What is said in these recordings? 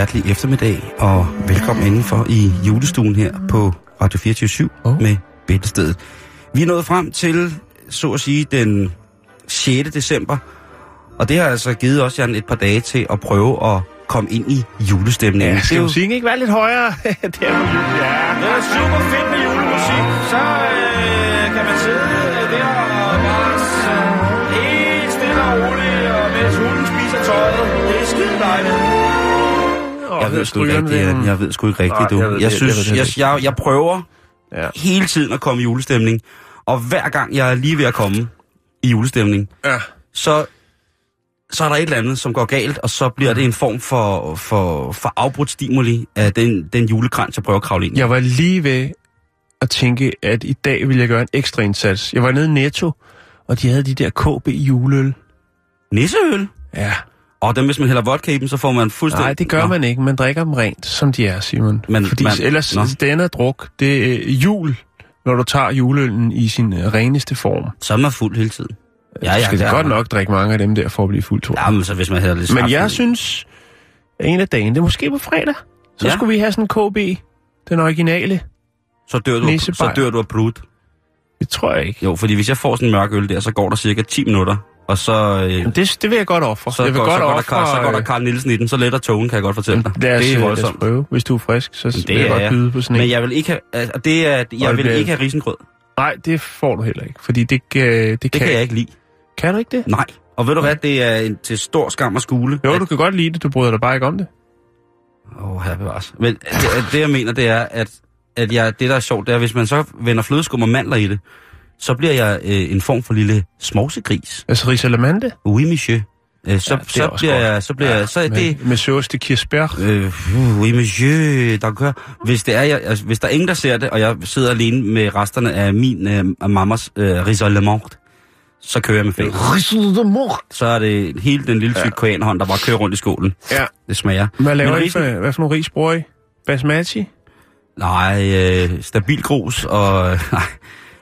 Hjertelig eftermiddag, og velkommen indenfor i julestuen her på Radio 24 Oh. med Bæltestedet. Vi er nået frem til, så at sige, den 6. december, og det har altså givet os, Jan, et par dage til at prøve at komme ind i julestemningen. Ja, skal det er musikken ikke være lidt højere? det er jul, ja. Det er super fedt med julemusik. Så øh, kan man sidde der og bare øh, helt stille og roligt, og mens hunden spiser tøjet. Det er skide dejligt. Oh, Jeg ved sgu ikke rigtigt, jeg, jeg ved sgu ikke rigtigt, du. jeg Jeg, synes, jeg jeg, jeg prøver Ja. hele tiden at komme i julestemning. Og hver gang jeg er lige ved at komme i julestemning, ja. så, så er der et eller andet, som går galt, og så bliver det en form for, for, for afbrudt stimuli af den, den julekrans, jeg prøver at kravle ind i. Jeg var lige ved at tænke, at i dag ville jeg gøre en ekstra indsats. Jeg var nede i Netto, og de havde de der KB juleøl. Nisseøl? Ja. Og dem, hvis man hælder vodka i dem, så får man fuldstændig... Nej, det gør Nå. man ikke. Man drikker dem rent, som de er, Simon. Men Fordi man- ellers, Nå. denne druk, det er øh, jul, når du tager juleøllen i sin øh, reneste form. Så er man fuld hele tiden. Ja, du skal det godt man. nok drikke mange af dem der, for at blive fuldt Ja, men så hvis man hælder lidt Men jeg i- synes, at en af dagene, det er måske på fredag, så Ja. ja. skulle vi have sådan en KB, den originale. så dør, du, så Nissebajer. dør du af brud. Det tror jeg ikke. Jo, fordi hvis jeg får sådan en mørk øl der, så går der cirka 10 minutter, og så... Øh, det, det vil jeg godt ofre. så, jeg vil går, godt så, går ofre, så går der øh, Karl Nielsen i den, så letter togen, kan jeg godt fortælle dig. Lad os, det er øh, lad os voldsomt. prøve. Hvis du er frisk, så Det vil jeg godt byde på sådan en. Men jeg vil ikke have, altså, det er, jeg vil ikke have risengrød. Nej, det får du heller ikke, fordi det, øh, det, Det kan, kan jeg ikke lide. Kan du ikke det? Nej. Og ved du hvad, det er en, til stor skam og skule. Jo, du kan godt lide det, du bryder dig bare ikke om det. Åh, oh, bevares. Men det, det, jeg mener, det er, at, at jeg, det, der er sjovt, det er, hvis man så vender flødeskum og mandler i det, så bliver jeg øh, en form for lille smovsegris. Altså risalamande. Oui, monsieur. Øh, så, Ja, så, bliver godt. jeg, så bliver jeg, så er det... Med sauce de kirsebær. Øh, oui, monsieur, der gør. Hvis, det er, jeg, altså, hvis der er ingen, der ser det, og jeg sidder alene med resterne af min øh, af mammas øh, risalemant, så kører jeg med fæng. Så er det hele den lille tykke ja. der bare kører rundt i skålen. Ja. Det smager. Hvad laver Men I for, hvad for nogle ris bruger I? Basmati? Nej, øh, stabil grus og... Nej,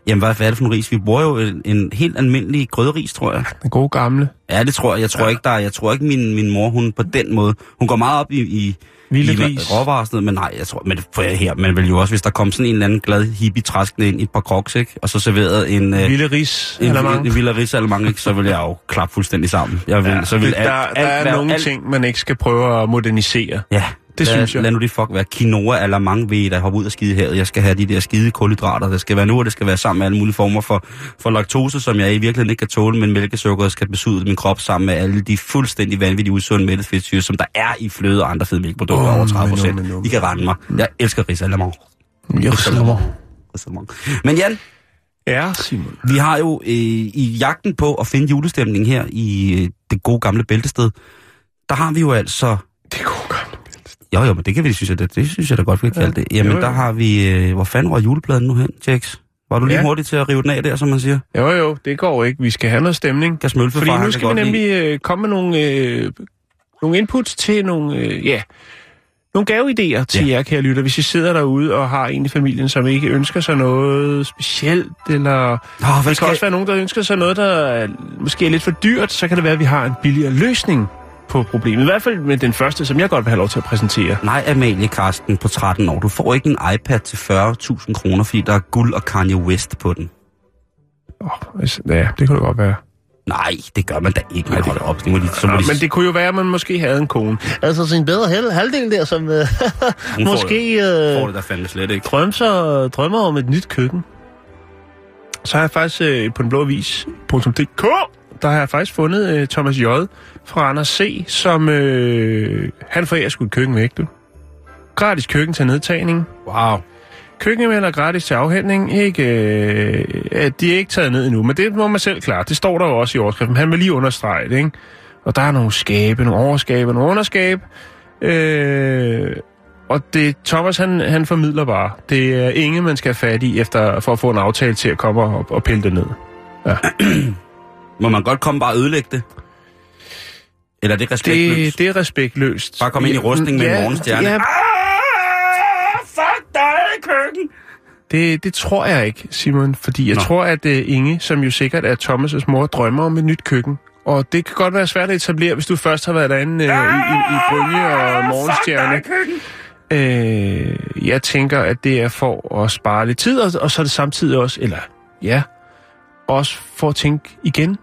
jamen, hvad, hvad er det for en ris? Vi bruger jo en, en helt almindelig grøderis, tror jeg. Den gode gamle. Ja, det tror jeg. Jeg tror ja. ikke, der, er- jeg tror ikke min, min mor, hun på den måde... Hun går meget op i, i, Vilde i ris. råvarer og sådan noget, men nej, jeg tror... Men for jeg her, man vil jo også, hvis der kom sådan en eller anden glad hippie træskende ind i et par crocs, ikke? Og så serveret en... Øh, Vilde ris. en, en, en villa risalemang, ikke? Så vil jeg jo klappe fuldstændig sammen. Jeg vil, ja, så vil der, alt, der alt, er nogle alt, ting, man ikke skal prøve at modernisere. Ja, Det lad, synes jeg. Lad nu de fuck være quinoa eller mange ved, der hopper ud af skide havet. Jeg skal have de der skide kulhydrater. Det skal være nu, og det skal være sammen med alle mulige former for, for laktose, som jeg i virkeligheden ikke kan tåle, men mælkesukkeret skal besude min krop sammen med alle de fuldstændig vanvittige usunde mættet fedtsyre, som der er i fløde og andre fedmælkeprodukter Åh, over 30 men, procent. I kan rende mig. Jeg elsker risalemang. Risalamande. Risalemang. Men Jan, Ja, Simon. vi har jo øh, i jagten på at finde julestemning her i øh, det gode gamle bæltested, der har vi jo altså Det god gamle. Jo, jo, men det kan vi synes jeg, det, det synes jeg da godt, vi kan kalde det. Jamen, Jo, jo. der har vi... Øh, hvor fanden var julepladen nu hen, Jax? Var du lige Ja. hurtig til at rive den af der, som man siger? Jo, jo, det går ikke. Vi skal have noget stemning. Kan smølfe Fordi far, nu skal vi nemlig øh, komme med nogle, øh, nogle inputs til nogle, øh, ja, nogle gaveidéer til Ja. jer, kære lytter. Hvis I sidder derude og har en i familien, som ikke ønsker sig noget specielt, eller hvad der kan skal... også være nogen, der ønsker sig noget, der er, måske er lidt for dyrt, så kan det være, at vi har en billigere løsning på problemet. I hvert fald med den første, som jeg godt vil have lov til at præsentere. Nej, Amalie Karsten på 13 år. Du får ikke en iPad til 40.000 kroner, fordi der er guld og Kanye West på den. Oh, ja, det kunne det godt være. Nej, det gør man da ikke. Nej, hold op. Det må de, så må Nå, de, men det kunne jo være, at man måske havde en kone. Altså sin bedre hal- halvdel der, som øh, får måske får øh, det da fandme slet ikke. drømmer, drømmer om et nyt køkken. Så har jeg faktisk øh, på den blå avis.dk der har jeg faktisk fundet øh, Thomas J. fra Anders C., som øh, han forærer sgu et køkken væk, du. Gratis køkken til nedtagning. Wow. Køkkenmælder gratis til afhentning. Ikke, øh, at de er ikke taget ned endnu, men det må man selv klare. Det står der jo også i overskriften. Han vil lige understrege det, ikke? Og der er nogle skabe, nogle overskabe, nogle underskabe. Øh, og det Thomas, han, han formidler bare. Det er ingen, man skal have fat i efter, for at få en aftale til at komme og, og pille det ned. Må man godt komme bare og ødelægge det? Eller er det respektløst? Det, det er respektløst. Bare komme ind i rustning med en morgenstjerne. Ja, Ah, fuck dig, køkken! det, det tror jeg ikke, Simon. Fordi jeg Nå. Nå. tror, at uh, Inge, som jo sikkert er Thomas' mor, drømmer om et nyt køkken. Og det kan godt være svært at etablere, hvis du først har været derinde uh, i, i, i Brynje og Morgenstjerne. Øh, jeg tænker, at det er for at spare lidt tid, og, og så er det samtidig også, eller ja, også for at tænke igen.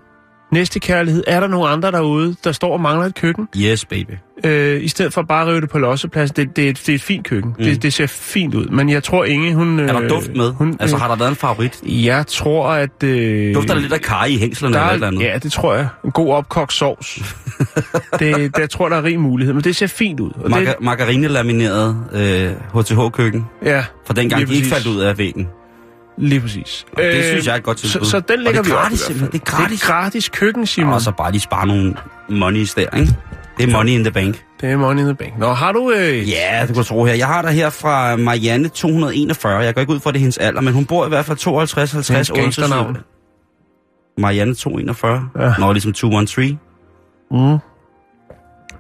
Næste kærlighed, er der nogen andre derude, der står og mangler et køkken? Yes, baby. Øh, I stedet for bare at rive det på lossepladsen. Det, det, er et- det er et fint køkken. Mm. Det, det ser fint ud. Men jeg tror, Inge, hun... Er der øh, duft med? Hun, altså, har der været en favorit? Jeg tror, at... Øh, Dufter der lidt af kaj i hængslerne der eller er, et eller andet? Ja, det tror jeg. En god opkogt sovs. det, det, jeg tror, der er rig mulighed. Men det ser fint ud. Og det, Marga- margarinelamineret øh, HTH-køkken. ja, Fra dengang de ikke faldt ud af væggen. Lige præcis. Og det synes jeg er et godt så, tilbud. så den Og lægger det er vi op gratis. Det er gratis. Det er gratis køkken, Simon. Og så bare lige spare nogle monies der, ikke? Det er money in the bank. Det er money in the bank. Nå, har du... Øh, Ja, det kunne jeg tro her. Jeg har der her fra Marianne 241. Jeg går ikke ud fra det er hendes alder, men hun bor i hvert fald 52 50 Hendes gangsternavn. Marianne 241. Ja. Ja. Nå, ligesom 213. Mm.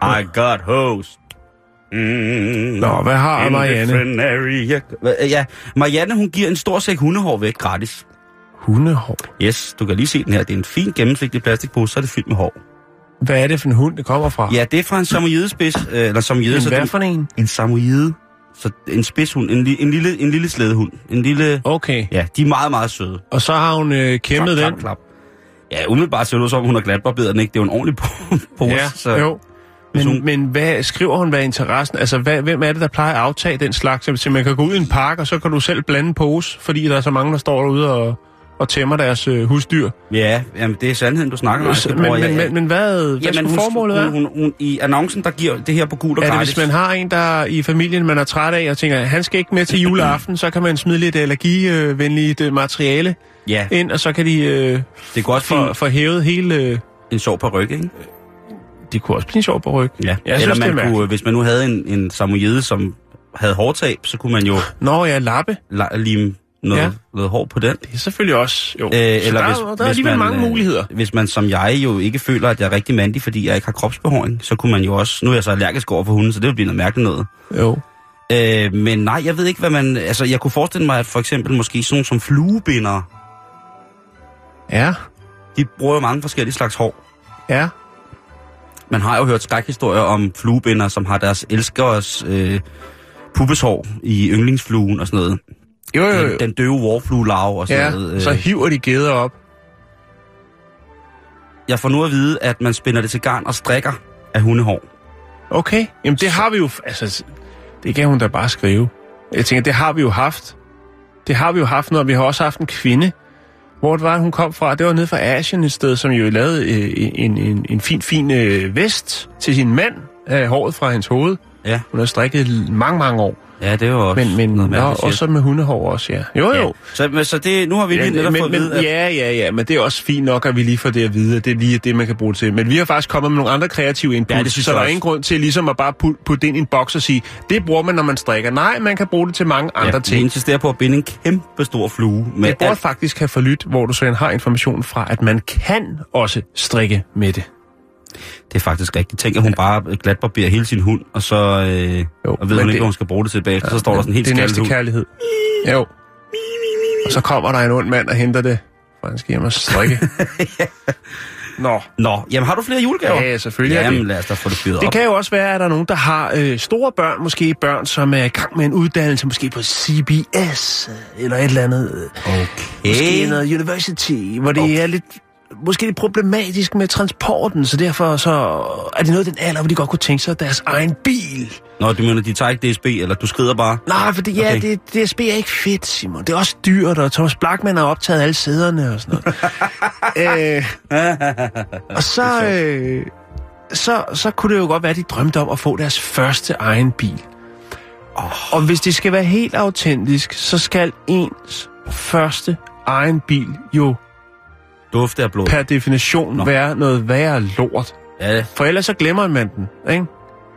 I got host. Mm, Nå, hvad har Marianne? Hva- Ja, Marianne, hun giver en stor sæk hundehår væk gratis. Hundehår. Yes, du kan lige se den her. Det er en fin gennemsigtig plastikpose, så er det fyldt med hår. Hvad er det for en hund, det kommer fra? Ja, det er fra en samoyedespids, øh, eller samoyede. en så hvad den- for en? En samoyede. Så en spidshund, en, li- en, lille, en lille slædehund. En lille... Okay. Ja, de er meget, meget søde. Og så har hun øh, kæmmet klap, den. klap, klap. Ja, umiddelbart ser det ud som, om hun har glatbarberet den, ikke? Det er jo en ordentlig po- pose. Ja, så jo. Men, hun- men hvad skriver hun, hvad er interessen? Altså, hvad, hvem er det, der plejer at aftage den slags? Så man kan gå ud i en park, og så kan du selv blande pose, fordi der er så mange, der står derude og, og tæmmer deres øh, husdyr. Ja, jamen, det er sandheden, du snakker om. Så, Det men, men, men, men hvad, hvad Jamen, hun, formålet hun, hun, hun, I annoncen, der giver det her på gul og er det, gratis. hvis man har en, der i familien, man er træt af, og tænker, han skal ikke med til juleaften, så kan man smide lidt allergivenligt øh, materiale Ja, ind, og så kan de øh, det også få, få få hævet hele... Øh, en sov på ryg, ikke? Det kunne også blive sjovt på ryg. Ja. Jeg Eller synes, man kunne, mærkeligt. hvis man nu havde en, en samoyede, som havde hårtab, så kunne man jo Nå ja, lappe. la- lime noget, ja. Noget hår på den. Det er selvfølgelig også... Jo. Øh, eller der, hvis, er- der er hvis alligevel man, mange øh, muligheder. Hvis man som jeg jo ikke føler, at jeg er rigtig mandig, fordi jeg ikke har kropsbehåring, så kunne man jo også... Nu er jeg så allergisk over for hunde, så det vil blive noget mærkeligt noget. Jo. Øh, men nej, jeg ved ikke, hvad man... Altså, jeg kunne forestille mig, at for eksempel måske sådan som fluebinder, Ja, de bruger jo mange forskellige slags hår. ja. Man har jo hørt skrækhistorier om fluebinder, som har deres elskers øh, pubeshår i yndlingsfluen og sådan noget. Jo, jo, jo. Den, den døve warfluelarve og sådan Ja, noget. Øh, så hiver de geder op. jeg får nu at vide, at man spinder det til garn og strikker af hundehår. Okay, jamen det har vi jo... Altså, det kan hun da bare skrive. Jeg tænker, det har vi jo haft. Det har vi jo haft, når vi har også haft en kvinde. Hvor det var, hun kom fra? Det var nede fra Asien et sted, som jo lavede øh, en, en, en fin, fin øh, vest til sin mand af håret fra hans hoved. Ja, Hun har strikket mange, mange år. Ja det er jo også Men, men noget nå, mærkeligt shit. også med hundehår også, ja. Jo, jo. Ja. Så, men- så det, nu har vi lige Ja, netop men, fået men, at vide, at ja, ja, ja, men det er også fint nok, at vi lige får det at vide, at det er lige det, man kan bruge det til. Men vi har faktisk kommet med nogle andre kreative input, Ja, det så der er ingen grund til ligesom at bare putte, det ind i en boks og sige, det bruger man, når man strikker. Nej, man kan bruge det til mange andre ja, vi ting. insisterer på at binde en kæmpe stor flue. Med Jeg burde alt, faktisk have forlyt, hvor du så har information fra, at man kan også strikke med det. Det er faktisk rigtigt. Tænk, at hun bare glatbarberer hele sin hund, og så øh, Jo, og ved hun ikke, det- hvad hun skal bruge det til bagefter. Så står der sådan helt Det er næste kærlighed. Jo. Og så kommer der en ond mand og henter det, for han skal hjem og strikke. Nå. Nå, jamen har du flere julegaver? Ja, ja, selvfølgelig Jamen det. lad os da få det fyret Det op. kan jo også være, at der er nogen, der har øh, store børn, måske børn, som er i gang med en uddannelse, måske på CBS, øh, eller et eller andet, øh, måske Okay. noget university, hvor det Okay. er lidt måske lidt problematisk med transporten, så derfor så er det noget af den alder, hvor de godt kunne tænke sig deres egen bil. Nå, du mener, de tager ikke DSB, eller du skrider bare? Nej, for det, ja, okay. det, DSB er ikke fedt, Simon. Det er også dyrt, og Thomas Blackman har optaget alle sæderne og sådan noget. øh, og så, øh, så, så kunne det jo godt være, at de drømte om at få deres første egen bil. Oh. Og hvis det skal være helt autentisk, så skal ens første egen bil jo Dufte af blod. per definition Nå. Være noget værre lort. Ja, For ellers så glemmer man den, ikke?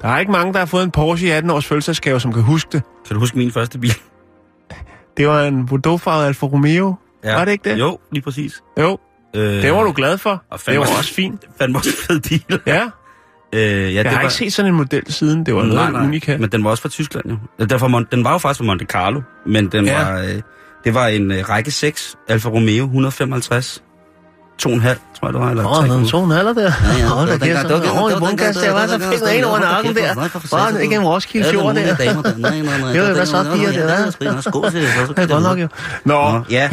Der er ikke mange, der har fået en Porsche i 18 års fødselsdagsgave, som kan huske det. kan du huske min første bil? Det var en Bordeaux-farvet Alfa Romeo. Ja. Var det ikke det? Jo, lige præcis. Jo, Øh, det var du glad for. og Det var også fint. Fandme også fed bil. Ja, Øh, ja, jeg det har var... ikke set sådan en model siden. Det var noget unika. men den var også fra Tyskland jo. Derfor, den var jo faktisk fra Monte Carlo, men den Ja. var, øh, det var en øh, række 6 Alfa Romeo 155. 2,5, tror jeg det var. Eller Åh, oh, 3,5. sådan alder der. ja, Åh, der det var giver dengang- sådan det var- over i bundkast. Der var så fint dengang- en over nakken der. Bare satan, igennem Roskilde Ja, fjord der er. Nej, nej, nej. Jo, Der er hvad så, piger, Ja, det er en det, er godt nok jo. Nå, ja.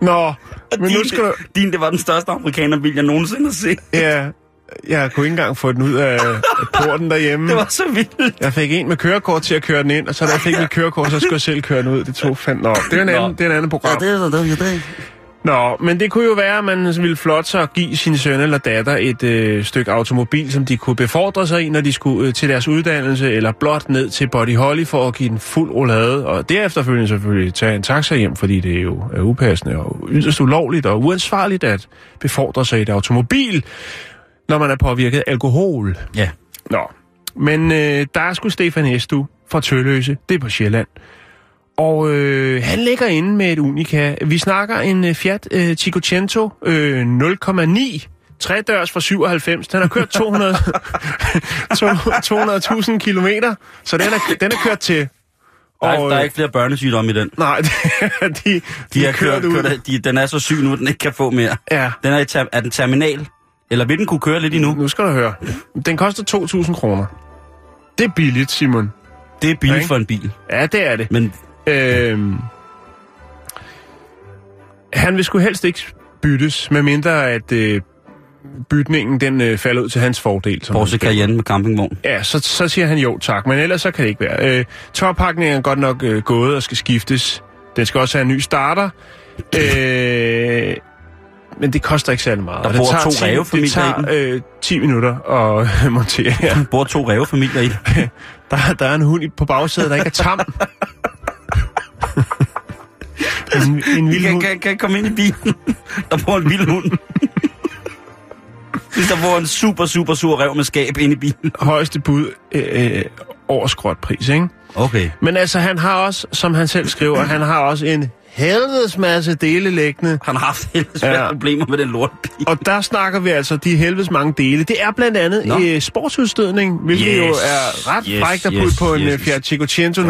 nå. Men nu Din- skal du... Din, det var den største amerikanerbil, jeg nogensinde har set. Ja, jeg kunne ikke engang få den ud af porten derhjemme. Det var så vildt. Jeg fik en med kørekort til at køre den ind, og så da jeg fik mit kørekort, så skulle jeg selv køre den ud. Det tog fandme op. Det er en anden, det er en anden program. Ja, det er det, det. Nå, men det kunne jo være, at man ville sig og give sin søn eller datter et øh, stykke automobil, som de kunne befordre sig i, når de skulle øh, til deres uddannelse, eller blot ned til Body Holly for at give den fuld roulade, og derefter selvfølgelig tage en taxa hjem, fordi det jo er upassende og yderst ulovligt og uansvarligt at befordre sig i et automobil, når man er påvirket af alkohol. Ja. Nå, men øh, der er sgu Stefan Estu fra Tølløse, det er på Sjælland. Og øh, han ligger inde med et unika. Vi snakker en øh, Fiat øh, Cinquecento øh, 0,9 tredørs fra 97. Den har kørt 200 to- 200.000 kilometer, så den er, den er kørt til. Der er, Og, der er øh, ikke flere børnesygdomme i den. Nej, de, de, De er har kørt, ud. kørt de, den er så syg nu, at den ikke kan få mere. Ja, Den er, i ter, er den terminal? Eller vil den kunne køre lidt endnu? nu skal du høre. Den koster 2.000 kroner. Det er billigt, Simon. Det er billigt Ikke? for en bil. Ja, det er det. Men Øhm, han vil sgu helst ikke byttes, medmindre at øh, bytningen den øh, falder ud til hans fordel. som Porsche. Cayenne med campingvogn. Ja, så, så siger han jo tak, men ellers så kan det ikke være. Øh, toppakningen er godt nok øh, gået og skal skiftes. Den skal også have en ny starter. Øh, men det koster ikke særlig meget. Der bor tager to 10 rævefamilier Det tager øh, 10 minutter at montere. Ja. Der bor to rævefamilier i. Der, der er en hund på bagsædet, der ikke er tam. en, en vild Kan, hund. kan, kan komme ind i bilen? Der bor en vild hund. Hvis der bor en super, super sur rev med skab inde i bilen. højeste bud øh, øh, over skrotpris, ikke? Okay. Men altså, han har også, som han selv skriver, han har også en helvedes masse dele liggende. Han har haft svære Ja. problemer med den lortebil. Og der snakker vi altså de helvedes mange dele. Det er blandt andet Nå. øh, sportsudstødning, hvilket Yes, jo er ret yes, frækt at yes, putte på en yes. øh, Fiat Cinquecento 0,9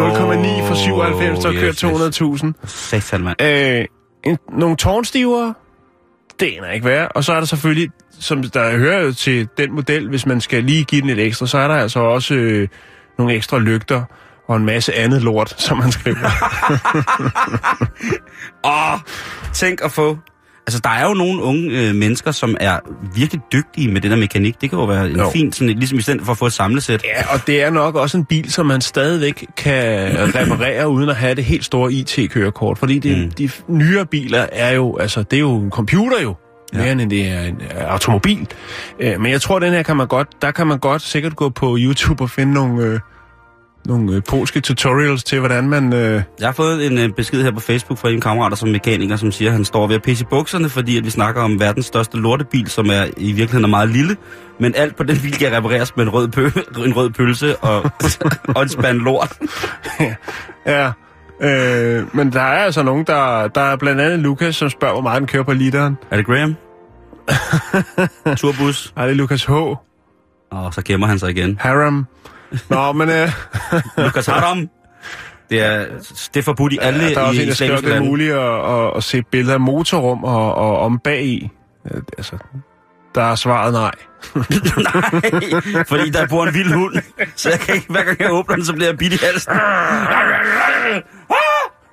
for 97, der Oh, kører yes, 200.000. Satan, mand. Øh, en, nogle tårnstivere, det er ikke værd. Og så er der selvfølgelig, som der hører jo til den model, hvis man skal lige give den lidt ekstra, så er der altså også øh, nogle ekstra lygter og en masse andet lort, som man skriver. Åh, tænk at få... Altså, der er jo nogle unge øh, mennesker, som er virkelig dygtige med det der mekanik. Det kan jo være en Jo. fin, sådan, ligesom i stedet for at få et samlesæt. ja, og det er nok også en bil, som man stadigvæk kan reparere, uden at have det helt store IT-kørekort. Fordi det, mm. De nyere biler er jo, altså, det er jo en computer jo. mere Ja. end det er en uh, automobil. Uh, men jeg tror, den her kan man godt, der kan man godt sikkert gå på YouTube og finde nogle, uh, nogle uh, polske tutorials til, hvordan man... Uh, Jeg har fået en øh, besked her på Facebook fra en kammerat som mekaniker, som siger, at han står ved at pisse i bukserne, fordi at vi snakker om verdens største lortebil, som er i virkeligheden er meget lille. Men alt på den bil kan repareres med en rød, pø- en rød pølse og, og en spand lort. ja, uh, men der er altså nogen, der... Der er blandt andet Lukas, som spørger, hvor meget den kører på literen. Er det Graham? Turbus. Nej, det er Lukas H. Og så gemmer han sig igen. Haram. Nå, men... Uh, Lukas Haram. Det er, det er forbudt i alle der er også i en, der skriver, det er muligt at, at, at se billeder af motorrum og, og om bag i. Altså, der er svaret nej. Nej, fordi der bor en vild hund. Så jeg kan ikke, hver gang jeg åbner den, så bliver jeg bidt i halsen.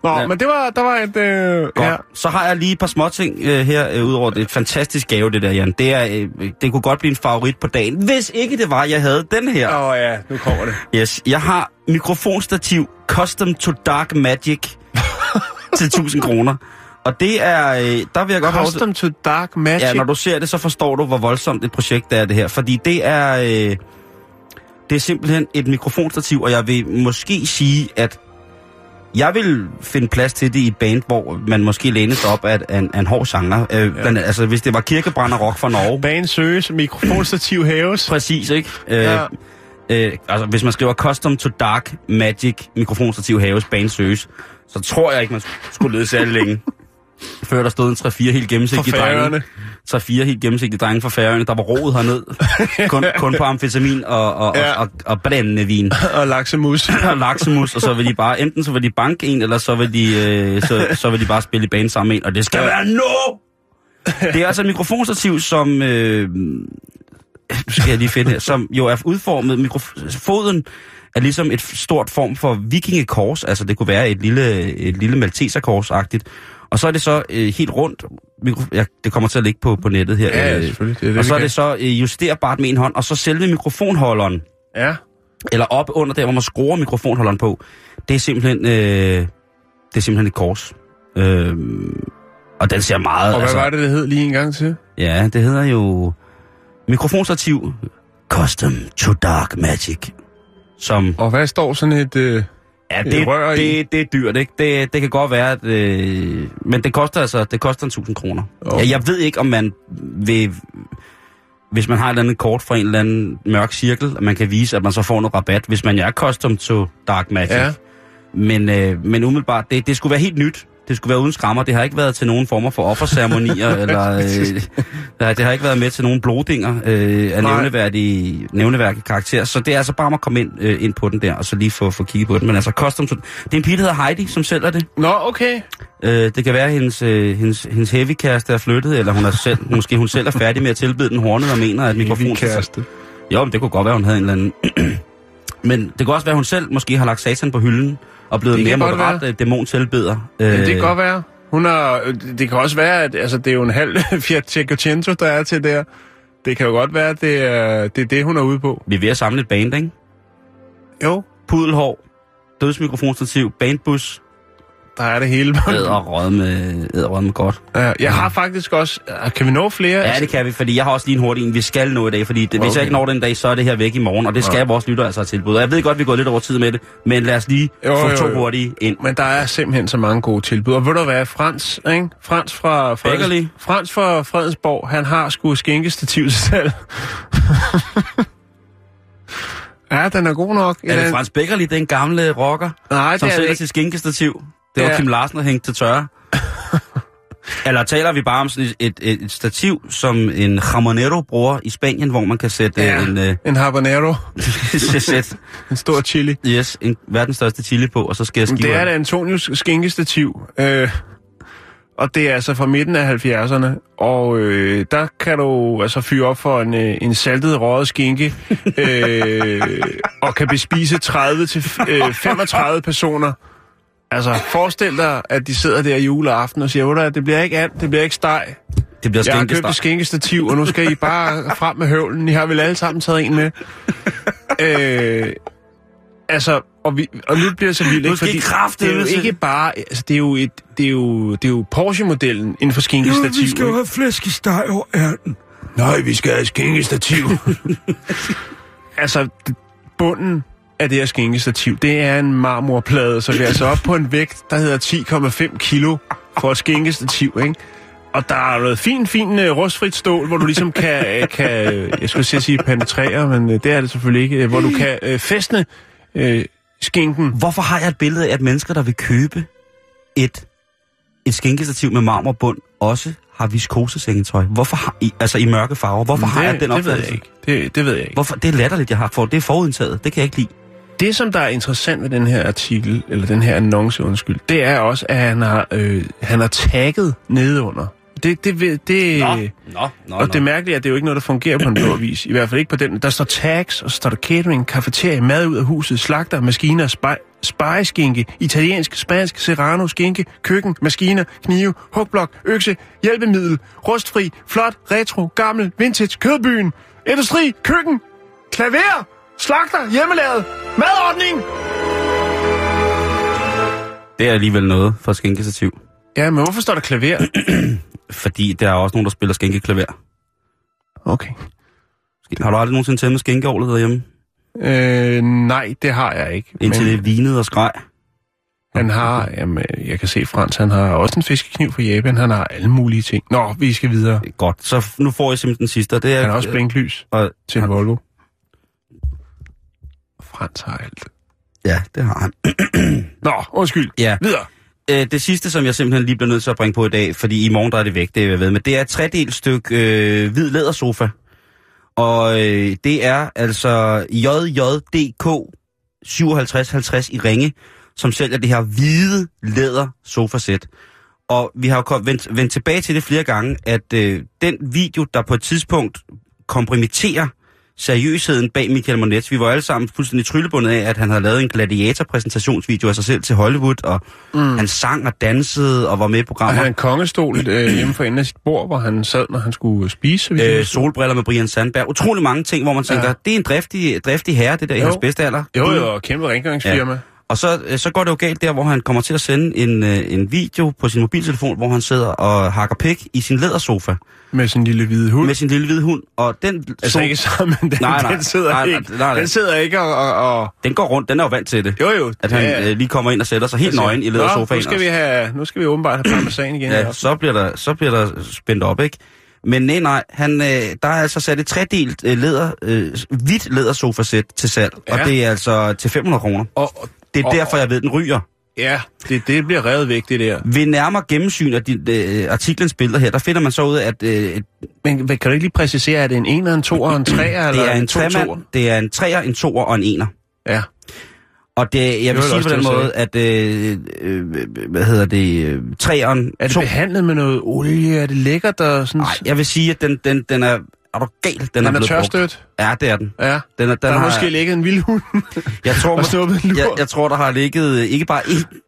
Nå, Ja. men det var, der var et... Øh, Godt. ja. Så har jeg lige et par småting øh, her, øh, udover det. Fantastisk gave, det der, Jan. Det, er, øh, det kunne godt blive en favorit på dagen, hvis ikke det var, jeg havde den her. Åh oh, ja, nu kommer det. Yes, jeg har mikrofonstativ Custom to Dark Magic til 1000 kroner. Og det er, øh, der vil jeg godt have Custom to Dark Magic. Ja, når du ser det, så forstår du, hvor voldsomt et projekt det er det her. Fordi det er, øh, det er simpelthen et mikrofonstativ, og jeg vil måske sige, at jeg vil finde plads til det i et band, hvor man måske læner sig op af, af, en, af en hård genre. Øh, ja. blandt, altså, hvis det var kirkebrænder rock fra Norge. Banen søges, mikrofonstativ hæves. Præcis, ikke? Øh, Ja. øh, altså, hvis man skriver Custom to Dark Magic mikrofonstativ haves bane søges, så tror jeg ikke, man skulle lede særlig længe. Før der stod en 3-4 helt gennemsigtige For drenge. Færøerne. 3-4 helt gennemsigtige drenge fra Færøerne, der var roet herned. kun, kun på amfetamin og, og, Ja. og, og, og brændende vin. Og laksemus. og laksemus, og så vil de bare, enten så vil de banke en, eller så vil de, øh, så, så vil de bare spille i banen sammen med en, og det skal Ja. være no! Det er altså et mikrofonstativ, som, øh, nu skal jeg lige finde her, som jo er udformet, mikrof- foden er ligesom et stort form for vikingekors, altså det kunne være et lille, et lille malteserkors-agtigt, og så er det så øh, helt rundt, mikro- ja, det kommer til at ligge på, på nettet her, Ja, ja, øh, selvfølgelig. Det er det, og så er det så øh, justerbart med en hånd, og så selve mikrofonholderen, Ja. eller op under der, hvor man skruer mikrofonholderen på, det er simpelthen, øh, det er simpelthen et kors. Øh, og den ser meget... Og hvad var det, det hed lige en gang til? Ja, det hedder jo mikrofonstativ Custom to Dark Magic. Som, Og hvad står sådan et... Øh... ja, det det, rør i. det, det er dyrt, ikke? Det, det kan godt være, at... Øh, men det koster altså, det koster en 1000 kroner. Okay. Ja, jeg ved ikke, om man vil... Hvis man har et eller andet kort fra en eller anden mørk cirkel, at man kan vise, at man så får noget rabat, hvis man er custom to Dark Magic. Ja. Men, øh, men umiddelbart, det, det skulle være helt nyt. Det skulle være uden skrammer. Det har ikke været til nogen former for offerceremonier, eller øh, det har ikke været med til nogen blodinger øh, af nævneværdige, nævneværdige karakter. Så det er altså bare om at komme ind, øh, ind på den der, og så lige få, få kigget på den. Men altså, custom, det er en pige, der hedder Heidi, som sælger det. Nå, okay. Øh, det kan være, at hendes, øh, hendes, hendes heavy kæreste er flyttet, eller hun er selv, måske hun selv er færdig med at tilbyde den hornet og mener, at mikrofonen... kæreste. Jo, men det kunne godt være, hun havde en eller anden... men det kunne også være, hun selv måske har lagt satan på hylden og blevet mere moderat øh, dæmontilbeder. Ja, det kan godt være. Hun har, øh, det kan også være, at altså, det er jo en halv Fiat Cinquecento, der er til der. Det kan jo godt være, at det er det, er det hun er ude på. Vi er ved at samle et band, ikke? Jo, Pudelhår, dødsmikrofonstativ, bandbus, der er det hele. æderrød med, æderrød med godt. Ja, jeg har faktisk også... øh, Kan vi nå flere? Ja, det kan vi, fordi jeg har også lige en hurtig en. Vi skal nå i dag, fordi det, hvis Okay. jeg ikke når den dag, så er det her væk i morgen, og det skal Ja. vores lytter altså have tilbud. Og jeg ved godt, vi gået lidt over tid med det, men lad os lige Jo, få jo, to jo. hurtige ind. Men der er simpelthen så mange gode tilbud. Og ved du hvad, Frans, ikke? Frans fra. Freds, Frans fra Fredensborg, han har sgu skænkestativ til salg. ja, den er god nok. Er det Frans Beckerli, den gamle rocker, Nej, som det er sælger ikke. sit skinkestativ? Det var Ja. Kim Larsen, der hængte til tørre. Eller taler vi bare om sådan et, et, et stativ, som en jamonero bruger i Spanien, hvor man kan sætte Ja, en, øh, en habanero, sætte, en stor chili. yes, en verdens største chili på, og så skal jeg skive det er det Antonius skænkestativ. Øh, og det er altså fra midten af 70'erne. Og øh, der kan du altså fyre op for en, øh, en saltet røget skinke. øh, og kan bespise 30 til øh, 35 personer. Altså, forestil dig, at de sidder der juleaften og siger, "Ved du hvad, det bliver ikke and, det bliver ikke steg. Det bliver Jeg har købt et skænkestativ, og nu skal I bare frem med høvlen. I har vel alle sammen taget en med. øh, altså, og, vi, og nu bliver det så vildt, ikke? skal I det er jo ikke bare... Altså, det er jo, et, det er jo, det er jo Porsche-modellen inden for skænkestativ. ikke? have flæskesteg over ærten. Nej, vi skal have skænkestativ. altså, bunden af det her skænkestativ, det er en marmorplade, så vi er altså op på en vægt, der hedder 10,5 kilo for et skænkestativ, ikke? Og der er noget fint, fint uh, rustfrit stål, hvor du ligesom kan, uh, kan uh, jeg skulle sige, penetrere, men uh, det er det selvfølgelig ikke, uh, hvor du kan uh, fæstne uh, skinken. Hvorfor har jeg et billede af, at mennesker, der vil købe et, et skinkestativ med marmorbund, også har viskosesengetøj? Hvorfor har I, altså i mørke farver? Hvorfor har det, jeg den det ved jeg opfattelse? ikke. Det, det ved jeg ikke. Hvorfor? Det er latterligt, jeg har fået. Det er forudindtaget. Det kan jeg ikke lide. Det, som der er interessant ved den her artikel, eller den her annonce, undskyld, det er også, at han har, øh, han har tagget nedenunder Det, det, det, det, nå, nå, og det mærkelige er, at det er jo ikke noget, der fungerer på en blå avis. I hvert fald ikke på den. Der står tags, og så står der catering, kafeterie, mad ud af huset, slagter, maskiner, spej, spejeskinke, italiensk, spansk, serrano, skinke, køkken, maskiner, knive, hugblok, økse, hjælpemiddel, rustfri, flot, retro, gammel, vintage, kødbyen, industri, køkken, klaver, slagter, hjemmelavet, madordning. Det er alligevel noget for skænkestativ. Ja, men hvorfor står der klaver? Fordi der er også nogen, der spiller skænkeklaver. Okay. Har du aldrig nogensinde tændt med skænkeovlet derhjemme? Øh, nej, det har jeg ikke. Indtil men det vinede og skreg? han har, jamen, jeg kan se Frans, han har også en fiskekniv fra Japan, han har alle mulige ting. Nå, vi skal videre. Godt, så nu får jeg simpelthen den sidste. Det er, Han har også blinklys og, til en Volvo. Frans har alt. Ja, det har han. Nå, undskyld. Ja. Videre. Øh, det sidste, som jeg simpelthen lige bliver nødt til at bringe på i dag, fordi i morgen der er det væk, det er jeg ved med, det er et tredelt stykke øh, hvid lædersofa. Og øh, det er altså JJDK 5750 i Ringe, som sælger det her hvide læder sofasæt. Og vi har jo kom- vendt, vendt tilbage til det flere gange, at øh, den video, der på et tidspunkt kompromitterer seriøsheden bag Michael Monets. Vi var alle sammen fuldstændig tryllebundet af, at han havde lavet en gladiator-præsentationsvideo af sig selv til Hollywood, og mm. han sang og dansede og var med i Og programmer. han havde en kongestol øh, hjemme for enden af sit bord, hvor han sad, når han skulle spise. så vidt jeg Øh, solbriller med Brian Sandberg. Utrolig mange ting, hvor man tænker, Ja. det er en driftig, driftig herre, det der i Jo. hans bedste alder. jo, jo, og kæmpe rengøringsfirma. Ja. Og så, øh, så går det jo galt der, hvor han kommer til at sende en, øh, en video på sin mobiltelefon, hvor han sidder og hakker pik i sin lædersofa Med sin lille hvide hund. med sin lille hvide hund. Og den, Altså so- ikke sammen, den, Nej, nej. den sidder Nej, nej, ikke. nej, nej. Den sidder ikke og... og, og den går rundt, den er jo vant til det. jo, jo. At han ja, øh, lige kommer ind og sætter sig helt nøgen i lædersofaen. Nu skal, vi have, nu skal vi åbenbart have parmesan igen. Ja, Ja, så bliver der, så bliver der spændt op, ikke? Men nej, nej, han, øh, der er altså sat et tredelt øh, læder, øh, hvidt lædersofasæt til salg, ja. Ja. og det er altså til 500 kroner. og, Det er og, derfor, jeg ved, den ryger. Ja, det, det bliver revet væk, det der. Ved nærmere gennemsyn af de, øh, artiklens billeder her, der finder man så ud af, at øh, Men hvad- kan du ikke lige præcisere, er det en 1'er, en 2'er og en 3'er? eller det er en tremand, toer? det er en treer, en toer og en ener. Ja. Og det, jeg vil sige på den måde, at øh, øh, hvad hedder det, øh, treeren, Er det to, behandlet med noget olie? Er det lækkert? Og sådan, nej, jeg vil sige, at den, den, den er, er du gal, den, den er blevet brugt. tørstødt? Ja, det er den. Ja. Den er, den Der har har, måske ligget en vild hund jeg tror, og snuppet en lur. jeg, jeg tror, der har ligget øh, ikke bare én,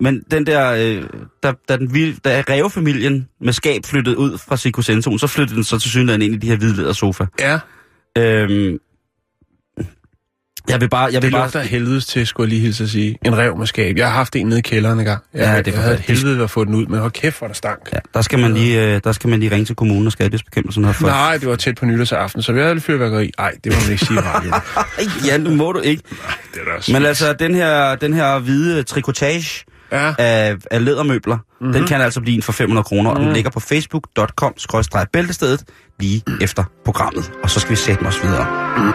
men den der, øh, da, da, den vilde, da rævefamilien med skab flyttede ud fra Sikosentuen, så flyttede den så til synligheden ind i de her hvide lædersofa. Ja, Øhm, jeg vil bare, jeg vil det bare, lugter af helvedes til, skulle jeg lige hilse at sige. En rev med skab. Jeg har haft en nede i kælderen en gang. Jeg, Ja, det er jeg havde et helvede ved at få den ud, men hold kæft, hvor der stank. ja, der skal man lige, øh, der skal man lige ringe til kommunen og skadesbekæmpelsen for. Nej, det var tæt på nytårsaften, så vi havde lidt fyrværkeri. Nej, det må man ikke sige. Ej, ja, nu må du ikke. det er da også Men altså, den her, den her hvide trikotage Ja, af, af lædermøbler, mm-hmm. den kan altså blive en for 500 kroner, og den ligger på facebook.com-bæltestedet lige efter programmet. Og så skal vi sætte os videre. One,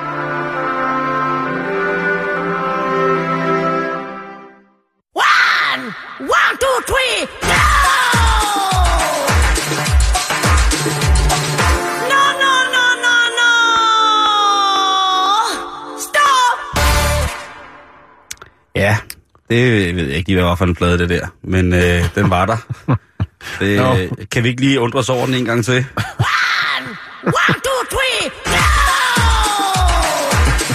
det ved jeg ikke lige, hvad var for en plade det der, men øh, den var der. Det, øh, kan vi ikke lige undre os over den en gang til? One, one, two, three, go!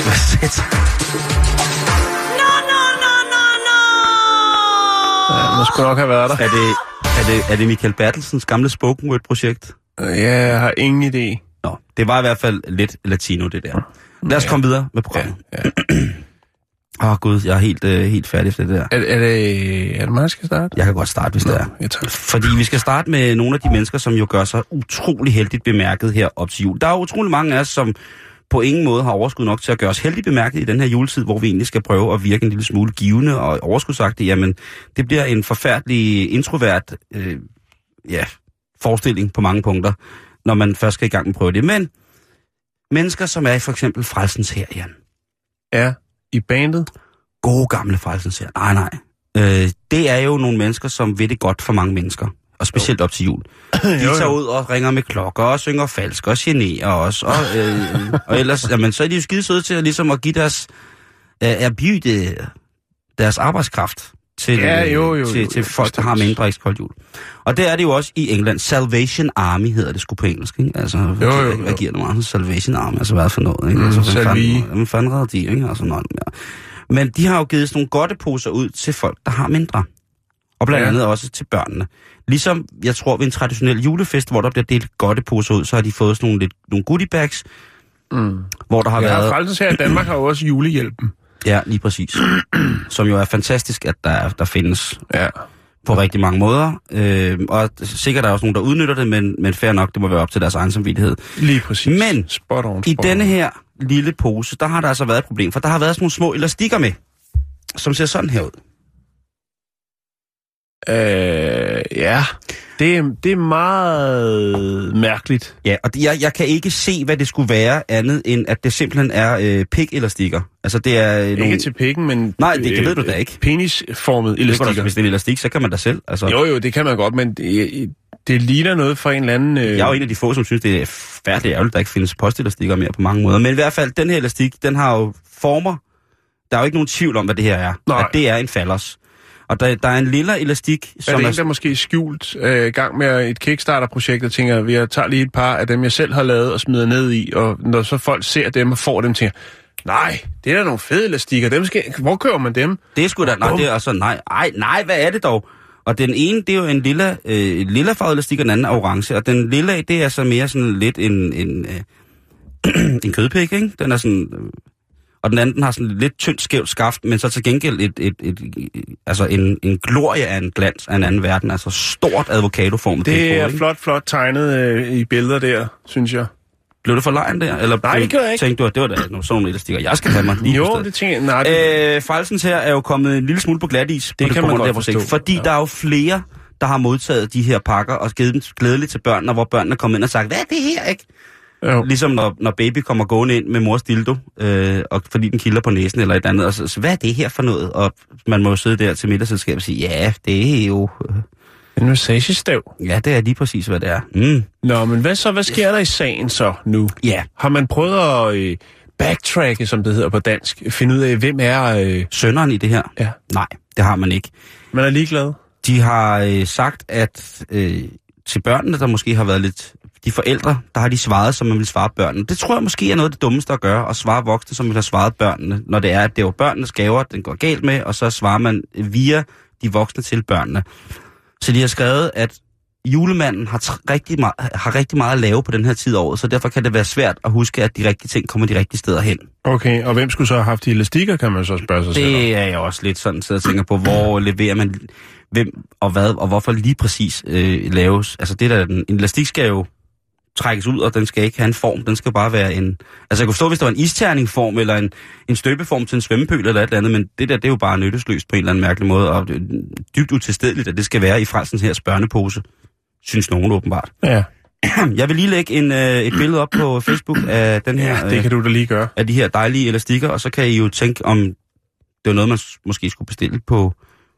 Hvad sæt? No, no, no, no, no! ja, man skulle nok have været der. Er det, er det, er det Michael Bertelsens gamle spoken word-projekt? Ja, jeg har ingen idé. Nå, det var i hvert fald lidt latino, det der. Lad os komme videre med Ja, programmet. ja. Åh oh, gud, jeg er helt, øh, helt færdig efter det der. Er, er, det, er det mig, der skal starte? Jeg kan godt starte, hvis det er. Jeg tager. Fordi vi skal starte med nogle af de mennesker, som jo gør sig utrolig heldigt bemærket her op til jul. Der er utrolig mange af os, som på ingen måde har overskud nok til at gøre os heldigt bemærket i den her juletid, hvor vi egentlig skal prøve at virke en lille smule givende og overskudsagtigt. Jamen, det bliver en forfærdelig introvert øh, ja, forestilling på mange punkter, når man først skal i gang med at prøve det. Men mennesker, som er i for eksempel Frelsens her, Jan. Ja, i bandet. Gode gamle Frelsens her. Nej, nej. Øh, det er jo nogle mennesker, som ved det godt for mange mennesker. Og specielt op til jul. De Jo, tager jo. ud og ringer med klokker og synger falsk og generer os. Og, øh, og ellers, jamen, så er de jo skide søde til at, ligesom at give deres, øh, erbyde deres arbejdskraft til, Ja, øh, jo, jo, til, jo, til jo, folk, der har mindre ekskoldhjul. Og det er det jo også i England. Salvation Army hedder det sgu på engelsk, ikke? Altså, jo, hvad, jo. hvad giver det mig? Salvation Army, altså hvad for noget, ikke? Mm, altså, hvem Salvi. Hvem fanden redder de, ikke? Altså, noget mere. Men de har jo givet sådan nogle godteposer ud til folk, der har mindre. Og blandt Ja. andet også til børnene. Ligesom, jeg tror, ved en traditionel julefest, hvor der bliver delt godteposer ud, så har de fået sådan nogle, lidt, nogle goodie bags, Mm. hvor der har Ja, været... Frelsens her i Danmark har jo også julehjælpen. Ja, lige præcis. Som jo er fantastisk, at der, er- der findes Ja. på rigtig mange måder. Øh, og sikkert er der også nogen, der udnytter det, men, men fair nok, det må være op til deres egen samvittighed. Lige præcis. Men spot on, I spot denne on. her lille pose, der har der altså været et problem, for der har været sådan nogle små elastikker med, som ser sådan her ud. Øh, ja, det, er- det er meget mærkeligt. Ja, og det- jeg, jeg kan ikke se, hvad det skulle være andet, end at det simpelthen er øh, pik-elastikker. Altså det er øh, nogle... Ikke til pikken, men... Nej, det- det ved du da ikke. Penisformet Det er elastikker. hvis det er elastik, så kan man da selv. Altså, Jo, jo, det kan man godt, men det, det ligner noget fra en eller anden... Øh... Jeg er jo en af de få, som synes, det er færdigt ærgerligt, at der ikke findes postelastikker mere på mange måder. Men i hvert fald, den her elastik, den har jo former. Der er jo ikke nogen tvivl om, hvad det her er. Nej. At det er en fallos. Og der, der er en lille elastik, er som det er... en, der måske er skjult øh, gang med et Kickstarter-projekt, og tænker, jeg tager lige et par af dem, jeg selv har lavet og smider ned i, og når så folk ser dem og får dem, tænker nej, det er da nogle fede elastikker, dem skal, hvor køber man dem? Det er sgu da... Nej, det er altså... Nej, ej, nej, hvad er det dog? Og den ene, det er jo en lille, øh, lille farvet elastik, og den anden er orange. Og den lille, det er så mere sådan lidt en, en, øh, en kødpik, ikke? Den er sådan... Øh, og den anden den har sådan lidt tyndt skævt skaft, men så til gengæld et, et, et, et, altså en, en glorie af en glans af en anden verden. Altså stort advokadoformet Det er ikke? flot, flot tegnet øh, i billeder der, synes jeg. Blev det for lejen der? Eller Nej, det gjorde jeg ikke. tænkte du, at det var da nogle, sådan nogle elastikker, jeg skal have mig lige Jo, det tænker jeg, nej, det, Øh, Falsens her er jo kommet en lille smule på glat is. Det kan man godt projekt, forstå. Fordi Ja. ja. der er jo flere, der har modtaget de her pakker og givet dem glædeligt til børnene, hvor børnene kommer ind og sagt, hvad er det her, ikke? Jo. Ligesom når, når baby kommer gående ind med mors dildo, øh, og fordi den kilder på næsen eller et andet, og så, så hvad er det her for noget? Og man må jo sidde der til middagsselskab og sige, ja, det er jo... Øh, En massagestav. ja, det er lige præcis, hvad det er. Mm. Nå, men hvad så? Hvad sker der i sagen så nu? Ja, Har man prøvet at øh, backtracke, som det hedder på dansk? Finde ud af, hvem er... Øh, sønderen i det her? ja, Nej, det har man ikke. man er ligeglad. De har øh, sagt, at øh, til børnene, der måske har været lidt... De forældre, der har de svaret, som man vil svare børnene. Det tror jeg måske er noget af det dummeste at gøre, at svare voksne, som vil have svaret børnene, når det er, at det er jo børnenes gaver, den går galt med, og så svarer man via de voksne til børnene. Så de har skrevet, at julemanden har, rigtig, meget, har rigtig meget at lave på den her tid af året, så derfor kan det være svært at huske, at de rigtige ting kommer de rigtige steder hen. Okay, og hvem skulle så have haft de elastikker, kan man så spørge sig selv. Det er jeg også lidt sådan, så jeg tænker på, hvor leverer man, hvem og hvad, og hvorfor lige præcis øh, laves. Altså det der, den, en elastik skal jo trækkes ud, og den skal ikke have en form, den skal bare være en... Altså jeg kunne forstå, hvis det var en isterningform, eller en, en støbeform til en svømmepøl, eller et eller andet, men det der, det er jo bare nyttesløst på en eller anden mærkelig måde, og det er dybt utilstedeligt, at det skal være i frelsens her børnepose, synes nogen åbenbart. Ja, Jeg vil lige lægge en, øh, et billede op på Facebook af den her... ja, det kan du da lige gøre. af de her dejlige elastikker, og så kan I jo tænke, om det var noget, man måske skulle bestille på,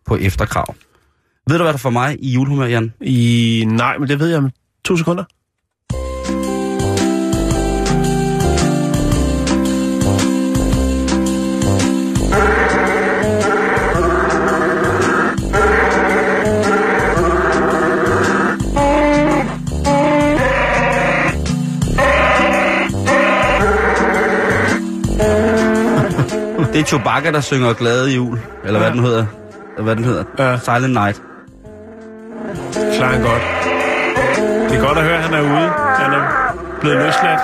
på efterkrav. Ved du, hvad der får mig i julehumør, Jan? I... Nej, men det ved jeg om to sekunder. Det er Chewbacca, der synger glade jul, eller hvad Ja. den hedder. Hvad den hedder. Ja. Silent Night. Klarer han godt. Det er godt at høre, at han er ude. Han er blevet løsladt.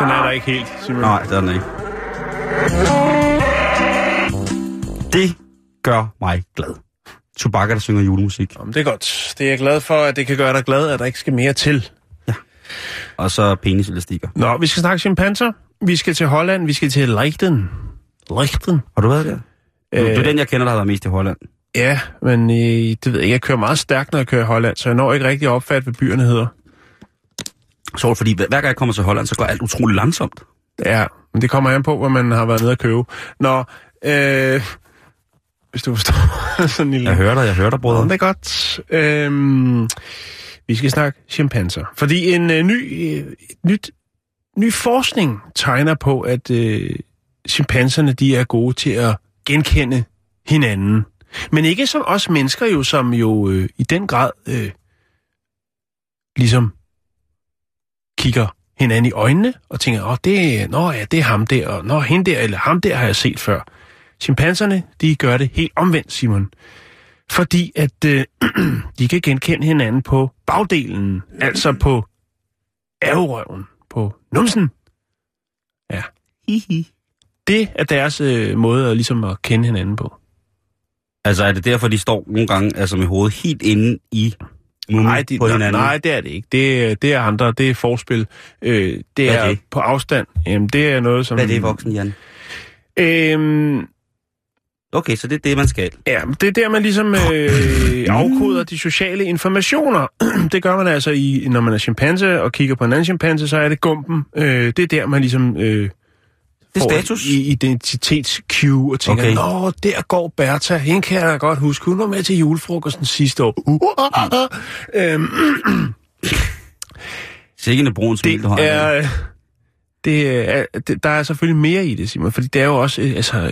Den er der ikke helt, Simon. Nej, det er den ikke. Det gør mig glad. Chewbacca, der synger julemusik. Jamen, det er godt. Det er jeg glad for, at det kan gøre dig glad, at der ikke skal mere til. Og så peniselastikker. Nå, vi skal snakke chimpanser. Vi skal til Holland. Vi skal til Leichten. Leichten? Har du været der? Øh... Det er Øh. den, jeg kender, der har været mest i Holland. Ja, men øh, det ved jeg. Jeg kører meget stærkt, når jeg kører i Holland, så jeg når ikke rigtig at opfatte, hvad byerne hedder. Så fordi hver gang jeg kommer til Holland, så går alt utrolig langsomt. Ja, men det kommer an på, hvad man har været nede at købe. Nå, øh, hvis du forstår sådan en lille... Jeg hører dig, jeg hører dig, brødre. det er godt. Øhm, vi skal snakke chimpanser. Fordi en øh, ny, øh, nyt ny forskning tegner på, at øh, chimpanserne de er gode til at genkende hinanden. Men ikke som os mennesker jo, som jo øh, i den grad øh, ligesom kigger hinanden i øjnene og tænker, åh, det, nå, ja, det er ham der, og nå, hende der, eller ham der har jeg set før. Chimpanserne, de gør det helt omvendt, Simon. Fordi at øh, de kan genkende hinanden på bagdelen, altså på ærgerøven, på numsen. Ja. Hihi. Det er deres øh, måde at, ligesom at kende hinanden på. Altså er det derfor, de står nogle gange altså med hovedet helt inde i Nej, de, på hinanden? nej, det er det ikke. Det, er- det er andre, det er forspil. Øh, det Hvad er er, det? på afstand. Jamen, det er noget, som... Hvad er det, voksen Jan? Øhm, Okay, så det er det, man skal. Ja, det er der, man ligesom øh, afkoder de sociale informationer. det gør man altså, i, når man er chimpanse og kigger på en anden chimpanse, så er det gumpen. Øh, det er der, man ligesom øh, Det er får status. i identitetscue og tænker, Okay. nå, der går Bertha, hende kan jeg da godt huske, hun var med til julefrokosten sidste år. Uh, uh, uh. Øhm, Sikke en brun smil, det du har. er... Det er, det, der er selvfølgelig mere i det, Simon, fordi det er jo også, øh, altså,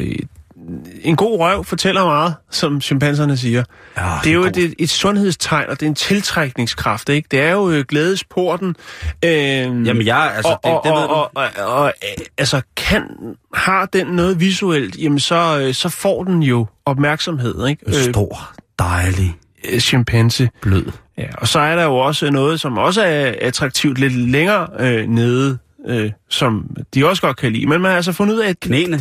en god røv fortæller meget, som chimpanserne siger. Ja, Det er jo god. et, et, sundhedstegn, og det er en tiltrækningskraft, ikke? Det er jo øh, glædesporten. Øh, Jamen jeg, altså, og, det, og, det ved og, du. og, og, og, øh, altså, kan, har den noget visuelt, jamen så, øh, så får den jo opmærksomhed, ikke? En stor, dejlig, øh, chimpanse. blød. Ja, og så er der jo også noget, som også er attraktivt lidt længere øh, nede, øh, som de også godt kan lide. Men man har altså fundet ud af, at Knæene.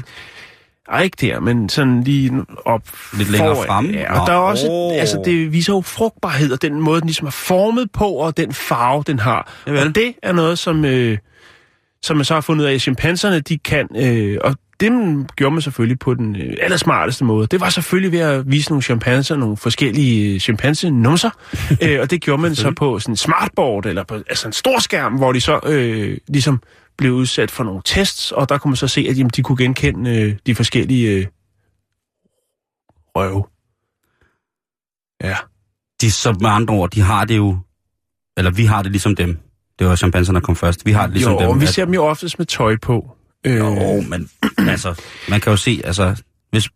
Ej, ikke der, men sådan lige op Lidt længere foran. fremme? Ja, og Nå, der er også, åh. altså det viser jo frugtbarhed, og den måde, den ligesom er formet på, og den farve, den har. Javel. Og det er noget, som, øh, som man så har fundet ud af, at chimpanserne, de kan, øh, og det gjorde man selvfølgelig på den øh, allersmarteste måde. Det var selvfølgelig ved at vise nogle chimpanser, nogle forskellige øh, chimpanse-numser, øh, og det gjorde man så på sådan en smartboard, eller på altså en stor skærm, hvor de så øh, ligesom blev udsat for nogle tests, og der kunne man så se, at jamen, de kunne genkende øh, de forskellige øh, røve. Ja. De, så med andre ord, de har det jo, eller vi har det ligesom dem. Det var chimpanserne, der kom først. Vi har det ligesom jo, dem. og vi at- ser dem jo oftest med tøj på. Øh, Jo, men altså, man kan jo se, altså, hvis,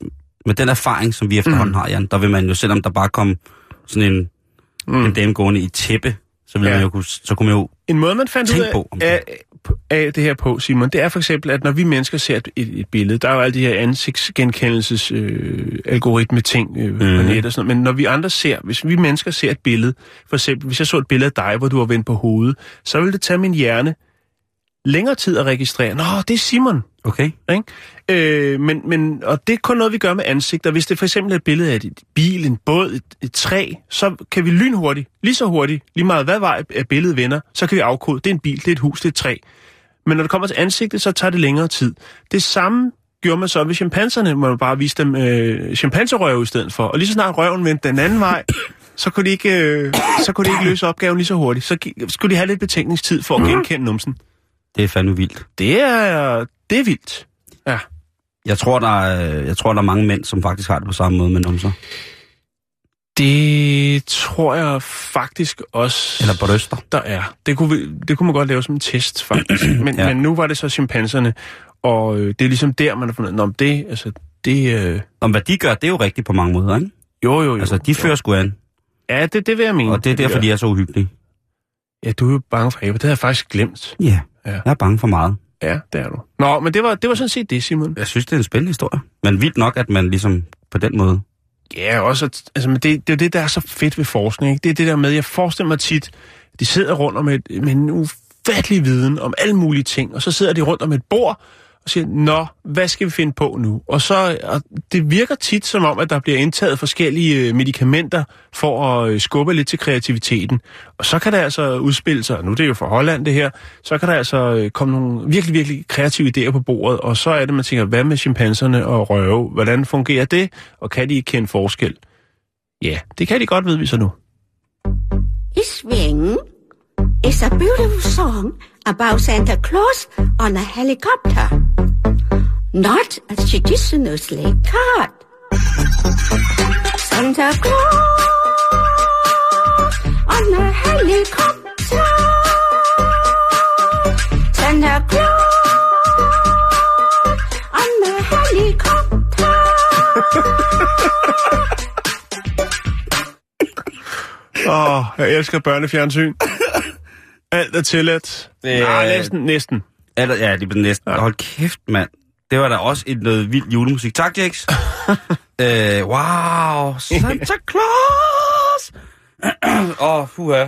med den erfaring, som vi efterhånden Mm. har, Jan, der vil man jo, selvom der bare kom sådan en, mm. en dame gående i tæppe, så, ville Ja. man jo kunne, så kunne man jo... En måde, man fandt ud af, på, det- af, det her på, Simon, det er for eksempel, at når vi mennesker ser et, et, et billede, der er jo alle de her ansigtsgenkendelses øh, algoritme ting øh, mm. på Mhm. net og sådan noget, men når vi andre ser, hvis vi mennesker ser et billede, for eksempel, hvis jeg så et billede af dig, hvor du var vendt på hovedet, så vil det tage min hjerne længere tid at registrere, nå, det er Simon. Okay? Ikke? Øh, men, men, og det er kun noget, vi gør med ansigter. Hvis det for eksempel er et billede af et bil, en båd, et, et træ, så kan vi lynhurtigt, lige så hurtigt, lige meget hvad vej er billedet vender, så kan vi afkode, det er en bil, det er et hus, det er et træ. Men når det kommer til ansigtet, så tager det længere tid. Det samme gjorde man så ved chimpanserne, hvor man bare vise dem øh, chimpanserøve i stedet for. Og lige så snart røven vendte den anden vej, så kunne, de ikke, øh, så kunne de ikke løse opgaven lige så hurtigt. Så skulle de have lidt betænkningstid for at genkende numsen. Det er fandme vildt. Det er, det er vildt. Ja. Jeg tror, der er, jeg tror, der er mange mænd, som faktisk har det på samme måde med numser. Det tror jeg faktisk også, Eller bryster. der er. Det kunne, vi, det kunne man godt lave som en test, faktisk. Men, Ja. men nu var det så chimpanserne, og øh, det er ligesom der, man har fundet, men det, altså, det, øh, Om hvad de gør, det er jo rigtigt på mange måder, ikke? jo, jo, jo. Altså, de fører sgu an, Ja, det, det vil jeg mene. og det er derfor, de er så uhyggelige. Ja, du er jo bange for aber. Det havde jeg faktisk glemt. Ja, Ja. jeg er bange for meget. Ja, det er du. Nå, men det var, det var sådan set det, Simon. Jeg synes, det er en spændende historie. Men vildt nok, at man ligesom på den måde... Ja, også, altså, men det, det er jo det, der er så fedt ved forskning. Ikke? Det er det der med, jeg forestiller mig tit, de sidder rundt om et, med en ufattelig viden om alle mulige ting, og så sidder de rundt om et bord og siger, nå, hvad skal vi finde på nu? Og så, og det virker tit som om, at der bliver indtaget forskellige øh, medicamenter for at øh, skubbe lidt til kreativiteten. Og så kan der altså udspille sig, nu er det jo fra Holland det her, så kan der altså øh, komme nogle virkelig, virkelig kreative idéer på bordet, og så er det, man tænker, hvad med chimpanserne og røve? Hvordan fungerer det? Og kan de kende forskel? Ja, det kan de godt, ved vi så nu. Swing is a beautiful song about Santa Claus on a helicopter. Not a traditional sleigh cart. Santa Claus on a helicopter. Santa Claus on the helicopter. Åh, oh, jeg elsker børnefjernsyn. Alt er tilladt. Er- Nej, næsten, næsten. Eller, ja, det blev næsten. Ja. Hold kæft, mand. Det var da også et noget vild julemusik. Tak, Jax. øh, wow, Santa Claus! Åh, oh, puha.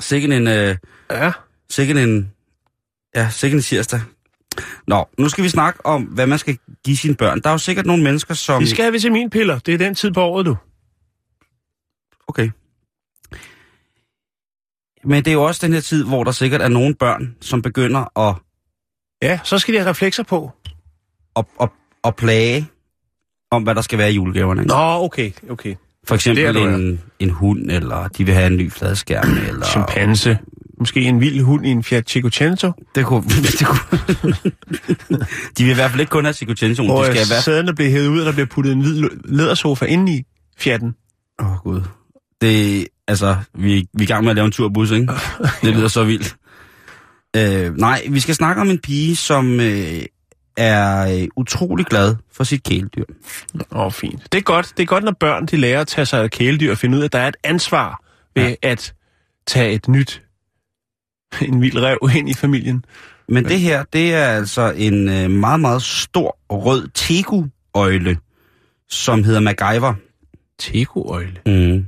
Sikken en, øh, Ja. sikken en, ja, sikken en tirsdag. Nå, nu skal vi snakke om, hvad man skal give sine børn. Der er jo sikkert nogle mennesker, som... Vi skal have vitaminpiller. Det er den tid på året, du. Okay. Men det er jo også den her tid, hvor der sikkert er nogle børn, som begynder at, Ja, så skal de have reflekser på. at, at, at plage om, hvad der skal være i julegaverne. ikke? Nå, okay, okay. For eksempel Det er en, en hund, eller de vil have en ny fladskærm, eller... Chimpanse. Måske en vild hund i en Fiat Cinquecento. Det kunne... det kunne de vil i hvert fald ikke kun have psykotension. Hvor De skal hvert sæderne bliver hævet ud, og der bliver puttet en hvid lædersofa ind i Fiaten. Åh, oh, Gud. Det, altså, vi, vi er i gang med at lave en turbus, ikke? Det lyder så vildt. Øh, nej, vi skal snakke om en pige, som øh, er øh, utrolig glad for sit kæledyr. Åh, oh, fint. Det er godt, det er godt, når børn de lærer at tage sig af kæledyr og finde ud af, at der er et ansvar ved ja. at tage et nyt, en vild rev ind i familien. Men det her, det er altså en øh, meget, meget stor rød tegu-øjle, som hedder MacGyver. Tegoøjle. Mm.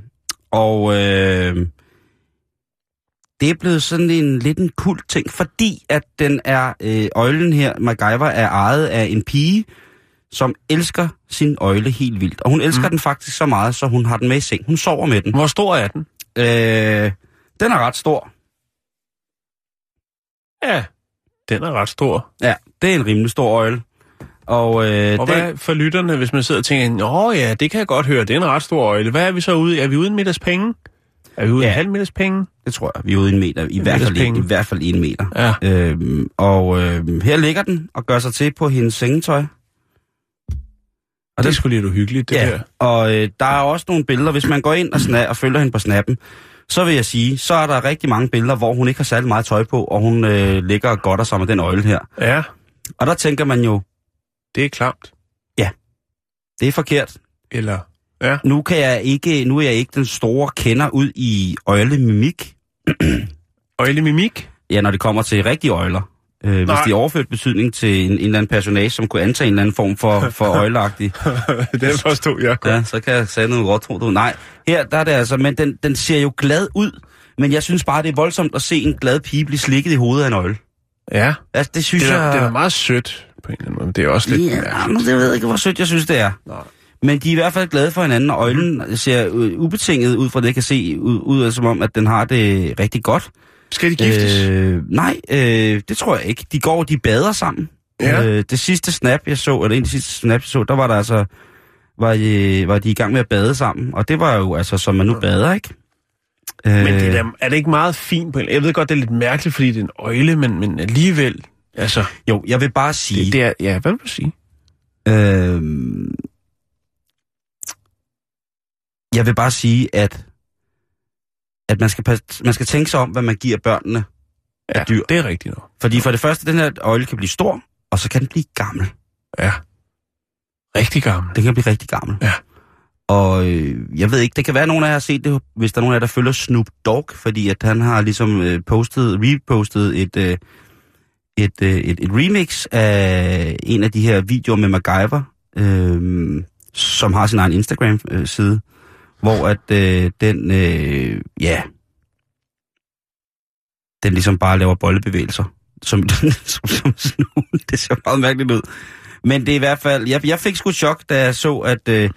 Og øh, det er blevet sådan en lidt en kult ting, fordi at den er, øh, øjlen her, MacGyver, er ejet af en pige, som elsker sin øjle helt vildt. Og hun elsker mm. den faktisk så meget, så hun har den med i seng. Hun sover med den. Hvor stor er den? Øh, den er ret stor. Ja, den er ret stor. Ja, det er en rimelig stor øjle. Og, øh, Og den, hvad for lytterne, hvis man sidder og tænker, åh ja, det kan jeg godt høre, det er en ret stor øjle. Hvad er vi så ude? Er vi ude i en middags penge? Er vi ude i Ja. en halv middags penge? det tror jeg, vi er ude en meter. I, hvert fald, en. I hvert fald en meter. Ja. Øhm, og øh, her ligger den og gør sig til på hendes sengetøj. Og det skulle lidt uhyggeligt, det ja, der. og øh, der er også nogle billeder, hvis man går ind og, sna- og følger hende på snappen, så vil jeg sige, så er der rigtig mange billeder, hvor hun ikke har særlig meget tøj på, og hun øh, ligger og godter sig med den øjle her. Ja, Og der tænker man jo, det er klamt. det er forkert. Eller, ja. Nu, kan jeg ikke, nu er jeg ikke den store kender ud i øjlemimik, Øjlemimik? ja, når det kommer til rigtige øjler. Øh, hvis Nej. de er overført betydning til en, en eller anden personage, som kunne antage en eller anden form for, for øjleagtig, den forstod jeg godt. Ja, så kan jeg sige noget godt, tror du. Nej, her der er det altså, men den, den ser jo glad ud. Men jeg synes bare, det er voldsomt at se en glad pige blive slikket i hovedet af en øjle. Ja, Altså, det synes det er, jeg... det er meget sødt på en eller anden måde, men det er også lidt Ja, mærkeligt. men det ved jeg ikke, hvor sødt jeg synes, det er. Nej. Men de er i hvert fald glade for hinanden, og øjlen ser øh, ubetinget ud fra det, jeg kan se, ud, ud af som om, at den har det rigtig godt. Skal de giftes? Øh, Øh, nej, øh, det tror jeg ikke. De går, de bader sammen. Ja. Øh, det sidste snap, jeg så, eller en af de sidste snap, jeg så, der var der altså, var, de, var de i gang med at bade sammen. Og det var jo altså, som man nu bader, ikke? Øh, men det er, da, er det ikke meget fint på en Jeg ved godt, det er lidt mærkeligt, fordi det er en øjle, men, men alligevel... Altså, Jo, jeg vil bare sige, det, det er... Ja, hvad vil du sige? øh, jeg vil bare sige, at, at man, skal, pas- man skal tænke sig om, hvad man giver børnene. Ja, dyr. det er rigtigt nok. Fordi for det første, den her øjle kan blive stor, og så kan den blive gammel. Ja. Rigtig gammel. Den kan blive rigtig gammel. Ja. Og øh, jeg ved ikke, det kan være, at nogen af jer har set det, hvis der er nogen af jer, der følger Snoop Dogg, fordi at han har ligesom øh, postet, repostet et, øh, et, øh, et, et remix af en af de her videoer med MacGyver, øh, som har sin egen Instagram-side, øh, hvor at øh, den, øh, ja, den ligesom bare laver bollebevægelser. Som, som, som Snoop. Det ser meget mærkeligt ud. Men det er i hvert fald, jeg, jeg fik sgu chok, da jeg så, at, øh,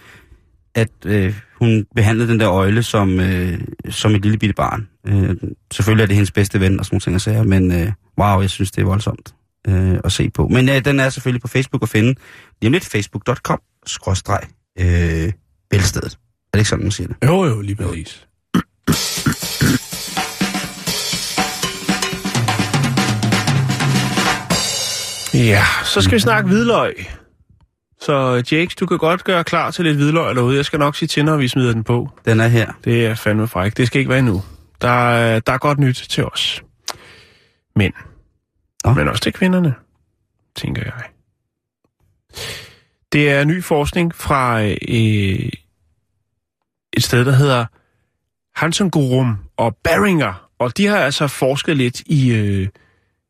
at øh, hun behandlede den der øjle som, øh, som et lille bitte barn. Øh, selvfølgelig er det hendes bedste ven og sådan nogle ting at sige, men øh, wow, jeg synes, det er voldsomt øh, at se på. Men øh, den er selvfølgelig på Facebook at finde. Lige om lidt facebook.com skråstreg øh, bælstedet. Er det ikke sådan, man siger det? Jo, jo, lige præcis. Ja, så skal vi snakke hvidløg. Så Jakes, du kan godt gøre klar til lidt hvidløg derude. Jeg skal nok sige til, når vi smider den på. Den er her. Det er fandme frækt. Det skal ikke være nu. Der er, der er godt nyt til os. Men Oh. Men også til kvinderne, tænker jeg. Det er ny forskning fra øh, et sted, der hedder Hansengorum og Beringer. Og de har altså forsket lidt i, øh,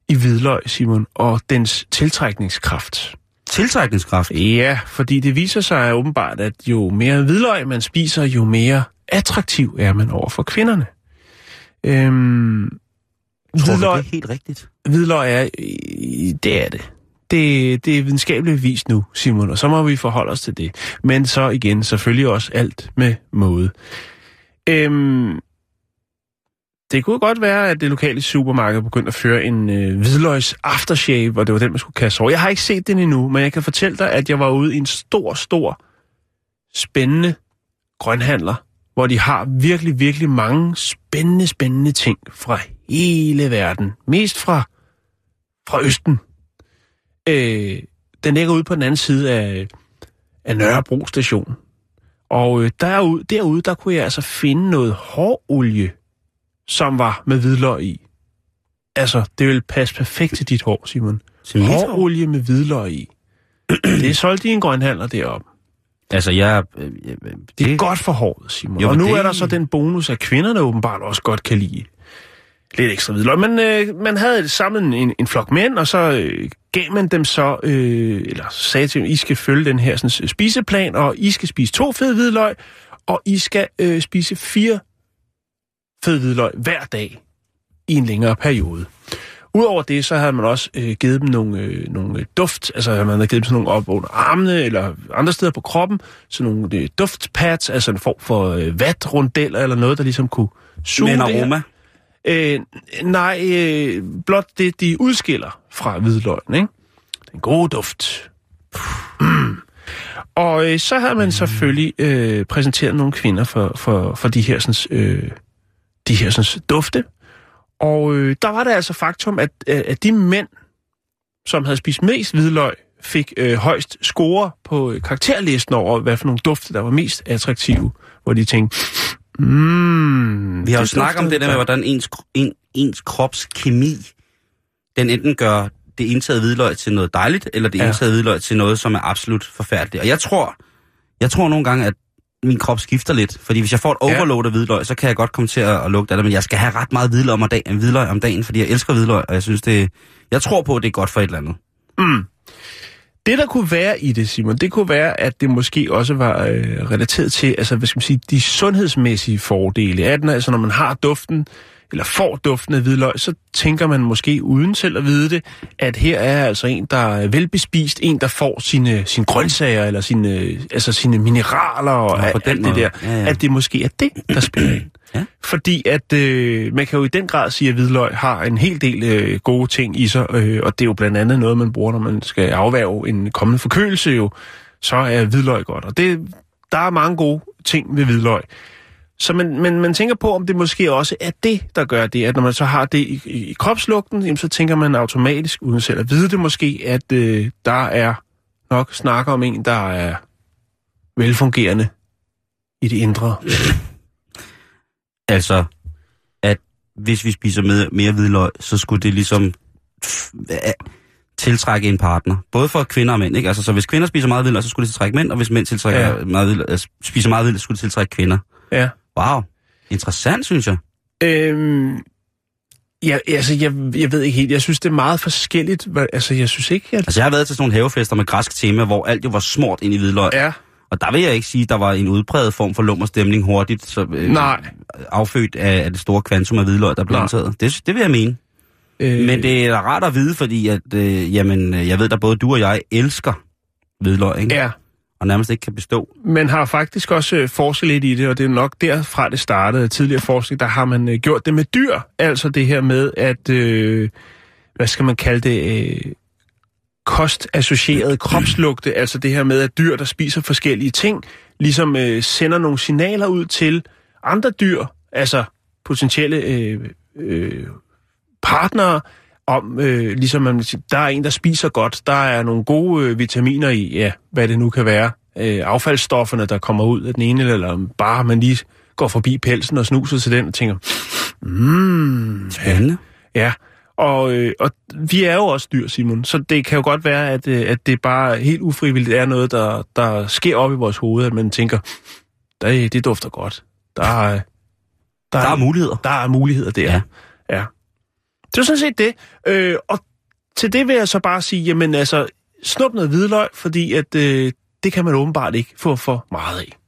i hvidløg, Simon, og dens tiltrækningskraft. Tiltrækningskraft? Ja, fordi det viser sig åbenbart, at jo mere hvidløg man spiser, jo mere attraktiv er man over for kvinderne. Øhm, Tror hvidløg, du, det er helt rigtigt? Hvidløg er, det er det. Det, det er videnskabeligt vist nu, Simon, og så må vi forholde os til det. Men så igen, selvfølgelig også alt med måde. Øhm, det kunne godt være, at det lokale supermarked begyndte at føre en øh, hvidløgs aftershave, og det var den, man skulle kaste over. Jeg har ikke set den endnu, men jeg kan fortælle dig, at jeg var ude i en stor, stor, spændende grønhandler, hvor de har virkelig, virkelig mange spændende, spændende ting fra hele verden. Mest fra, fra Østen. Øh, den ligger ude på den anden side af, af Nørrebro station. Og øh, derude, derude, der kunne jeg altså finde noget hårolie, som var med hvidløg i. Altså, det vil passe perfekt til dit hår, Simon. Hårolie med hvidløg i. det er solgt i en grønhandler deroppe. Altså, jeg... Øh, det, det er godt for håret, Simon. Jo, og nu det... er der så den bonus, at kvinderne åbenbart også godt kan lide lidt ekstra hvidløg. Men øh, man havde samlet en, en flok mænd, og så øh, gav man dem så, øh, eller sagde til dem, I skal følge den her sådan, spiseplan, og I skal spise to fede hvidløg, og I skal øh, spise fire fede hvidløg hver dag i en længere periode. Udover det, så havde man også øh, givet dem nogle, øh, nogle duft, altså man havde givet dem sådan nogle op under armene, eller andre steder på kroppen, sådan nogle øh, duftpads, altså en form for øh, vatrundeller, eller noget, der ligesom kunne suge Med en aroma? Øh, nej, øh, blot det, de udskiller fra hvidløgn, ikke? Den gode duft. Mm. Og øh, så har man selvfølgelig øh, præsenteret nogle kvinder for, for, for de her, sådan, øh, de her sådan, dufte. Og øh, der var det altså faktum, at, at de mænd, som havde spist mest hvidløg, fik øh, højst score på karakterlisten over, hvad for nogle dufte, der var mest attraktive. Hvor de tænkte, Mm, Vi har jo snakket om det der med, hvordan ens, en, ens krops kemi, den enten gør det indtaget hvidløg til noget dejligt, eller det ja. indtaget hvidløg til noget, som er absolut forfærdeligt. Og jeg tror, jeg tror nogle gange, at min krop skifter lidt. Fordi hvis jeg får et overload af hvidløg, så kan jeg godt komme til at, at lugte af det. Men jeg skal have ret meget hvidløg om, dagen, hvidløg om dagen, fordi jeg elsker hvidløg, og jeg synes det... Jeg tror på, at det er godt for et eller andet. Mm. Det, der kunne være i det, Simon, det kunne være, at det måske også var øh, relateret til, altså, hvad skal man sige, de sundhedsmæssige fordele af den. Altså, når man har duften, eller får duften af hvidløg, så tænker man måske uden selv at vide det, at her er altså en, der er velbespist, en, der får sine, sine grøntsager, eller sine, altså sine mineraler og ja, alt, alt det der. Ja, ja. At det måske er det, der spiller ind. Ja. Fordi at øh, man kan jo i den grad sige, at hvidløg har en hel del øh, gode ting i sig, øh, og det er jo blandt andet noget, man bruger, når man skal afværge en kommende forkølelse jo, så er hvidløg godt. Og det, der er mange gode ting ved hvidløg. Så man, man, man tænker på, om det måske også er det, der gør det, at når man så har det i, i, i kropslugten, jamen, så tænker man automatisk, uden selv at vide det måske, at øh, der er nok snakker om en, der er velfungerende i det indre. Altså, at hvis vi spiser med, mere hvidløg, så skulle det ligesom tiltrække en partner. Både for kvinder og mænd, ikke? Altså, så hvis kvinder spiser meget hvidløg, så skulle det tiltrække mænd, og hvis mænd tiltrækker ja. meget hvidløg, altså, spiser meget hvidløg, så skulle det tiltrække kvinder. Ja. Wow. Interessant, synes jeg. Øhm, ja, altså, jeg, jeg ved ikke helt. Jeg synes, det er meget forskelligt. Altså, jeg synes ikke, at... Altså, jeg har været til sådan nogle havefester med græsk tema, hvor alt jo var smurt ind i hvidløg. Ja. Og der vil jeg ikke sige, at der var en udpræget form for lummerstemning hurtigt, så, øh, Nej. affødt af, af det store kvantum af hvidløg, der blev indtaget. Det, det vil jeg mene. Øh... Men det er rart at vide, fordi at, øh, jamen, jeg ved, at både du og jeg elsker hvidløg, ikke? Ja. Og nærmest ikke kan bestå. Men har faktisk også øh, forsket lidt i det, og det er nok derfra, det startede. Tidligere forskning, der har man øh, gjort det med dyr. Altså det her med, at, øh, hvad skal man kalde det, øh, kostassocierede kropslugte, altså det her med, at dyr, der spiser forskellige ting, ligesom øh, sender nogle signaler ud til andre dyr, altså potentielle øh, øh, partnere, om, øh, ligesom man, der er en, der spiser godt, der er nogle gode øh, vitaminer i, ja, hvad det nu kan være, øh, affaldsstofferne, der kommer ud af den ene, eller bare man lige går forbi pelsen og snuser til den og tænker, mm, Spændende. Ja, Og, øh, og vi er jo også dyr, Simon, så det kan jo godt være, at, øh, at det bare helt ufrivilligt er noget, der, der sker op i vores hoved, at man tænker, det, det dufter godt. Der er, Der er muligheder. Der er muligheder der. Ja. ja. Det var sådan set det. Øh, og til det vil jeg så bare sige, jamen altså, snup noget hvidløg, fordi at, øh, det kan man åbenbart ikke få for meget af.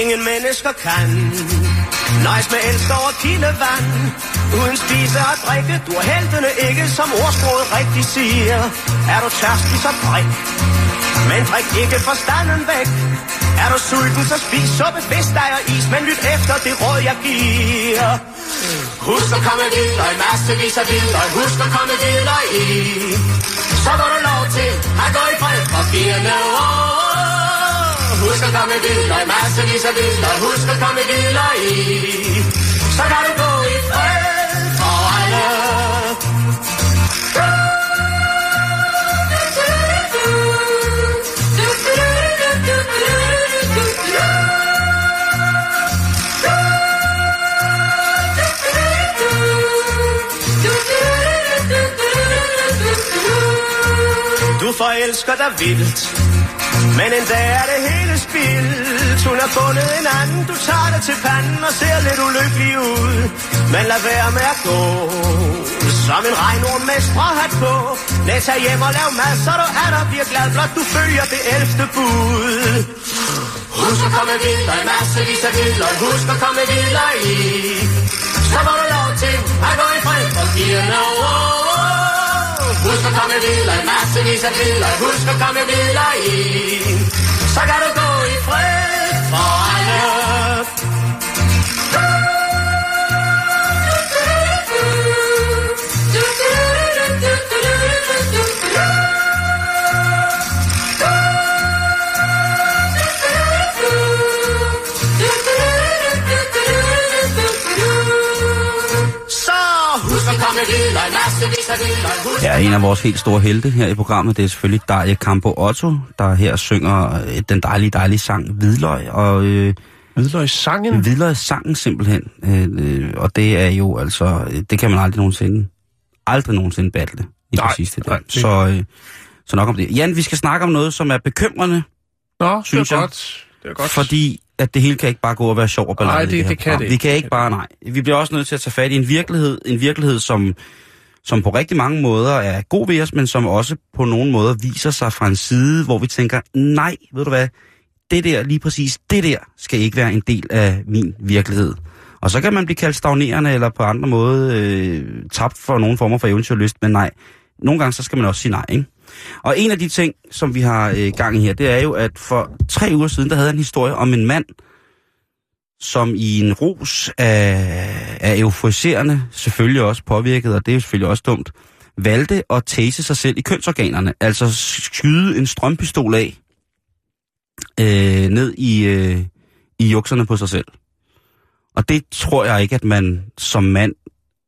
Ingen mennesker kan Nøjes med elsk over kildevand Uden spise og drikke Du er heltene ikke, som ordsproget rigtigt siger Er du tørstig, så drik Men drik ikke forstanden væk er du sulten, så spis suppe, fisk, dig og is Men lyt efter det råd, jeg giver. Husk at komme videre i massevis af videre Husk at komme videre i. Så går du lov til at gå i fred for firende år Husk at komme videre i massevis af videre Husk at komme videre i. Så kan du gå Du forelsker dig vildt Men en dag er det hele spildt. Hun har fundet en anden Du tager dig til panden og ser lidt ulykkelig ud. Men lad være med at gå. Som en regnorm med stråhat på. Næ, tag hjem og lav mad Så du er der bliver glad Blot du følger det elfte bud. Husk at komme videre i massevis af videre Husk at komme videre i. Så får du lov til at gå i fred for firende år Husk at komme videre i massevis af videre Husk at komme videre i. Så kan du gå i fred for alle. Ja, en af vores helt store helte her i programmet, det er selvfølgelig Daria Campo Otto, der her synger øh, den dejlige, dejlige sang Hvidløg. Og øh, Hvidløgssangen? Hvidløg sangen simpelthen. Øh, øh, og det er jo altså, øh, det kan man aldrig nogensinde, aldrig nogensinde battle i Nej, det der. nej, det- Så, øh, så nok om det. Jan, vi skal snakke om noget, som er bekymrende, Nå, synes det er jeg. godt. Det er godt. fordi at det hele kan ikke bare gå og være sjov og ballade. Nej, det- her det kan program. det Vi kan ikke bare, nej. Vi bliver også nødt til at tage fat i en virkelighed, en virkelighed, som, som på rigtig mange måder er god ved os, men som også på nogle måder viser sig fra en side, hvor vi tænker, nej, ved du hvad, det der, lige præcis det der, skal ikke være en del af min virkelighed. Og så kan man blive kaldt stagnerende, eller på andre måder øh, tabt for nogle former for eventyrlyst, men nej, nogle gange så skal man også sige nej, ikke? Og en af de ting, som vi har øh, gang i her, det er jo, at for tre uger siden, der havde jeg en historie om en mand, som i en rus af, af euforiserende, selvfølgelig også påvirket, og det er jo selvfølgelig også dumt, valgte at tase sig selv i kønsorganerne, altså skyde en strømpistol af øh, ned i, øh, i jukserne på sig selv. Og det tror jeg ikke, at man som mand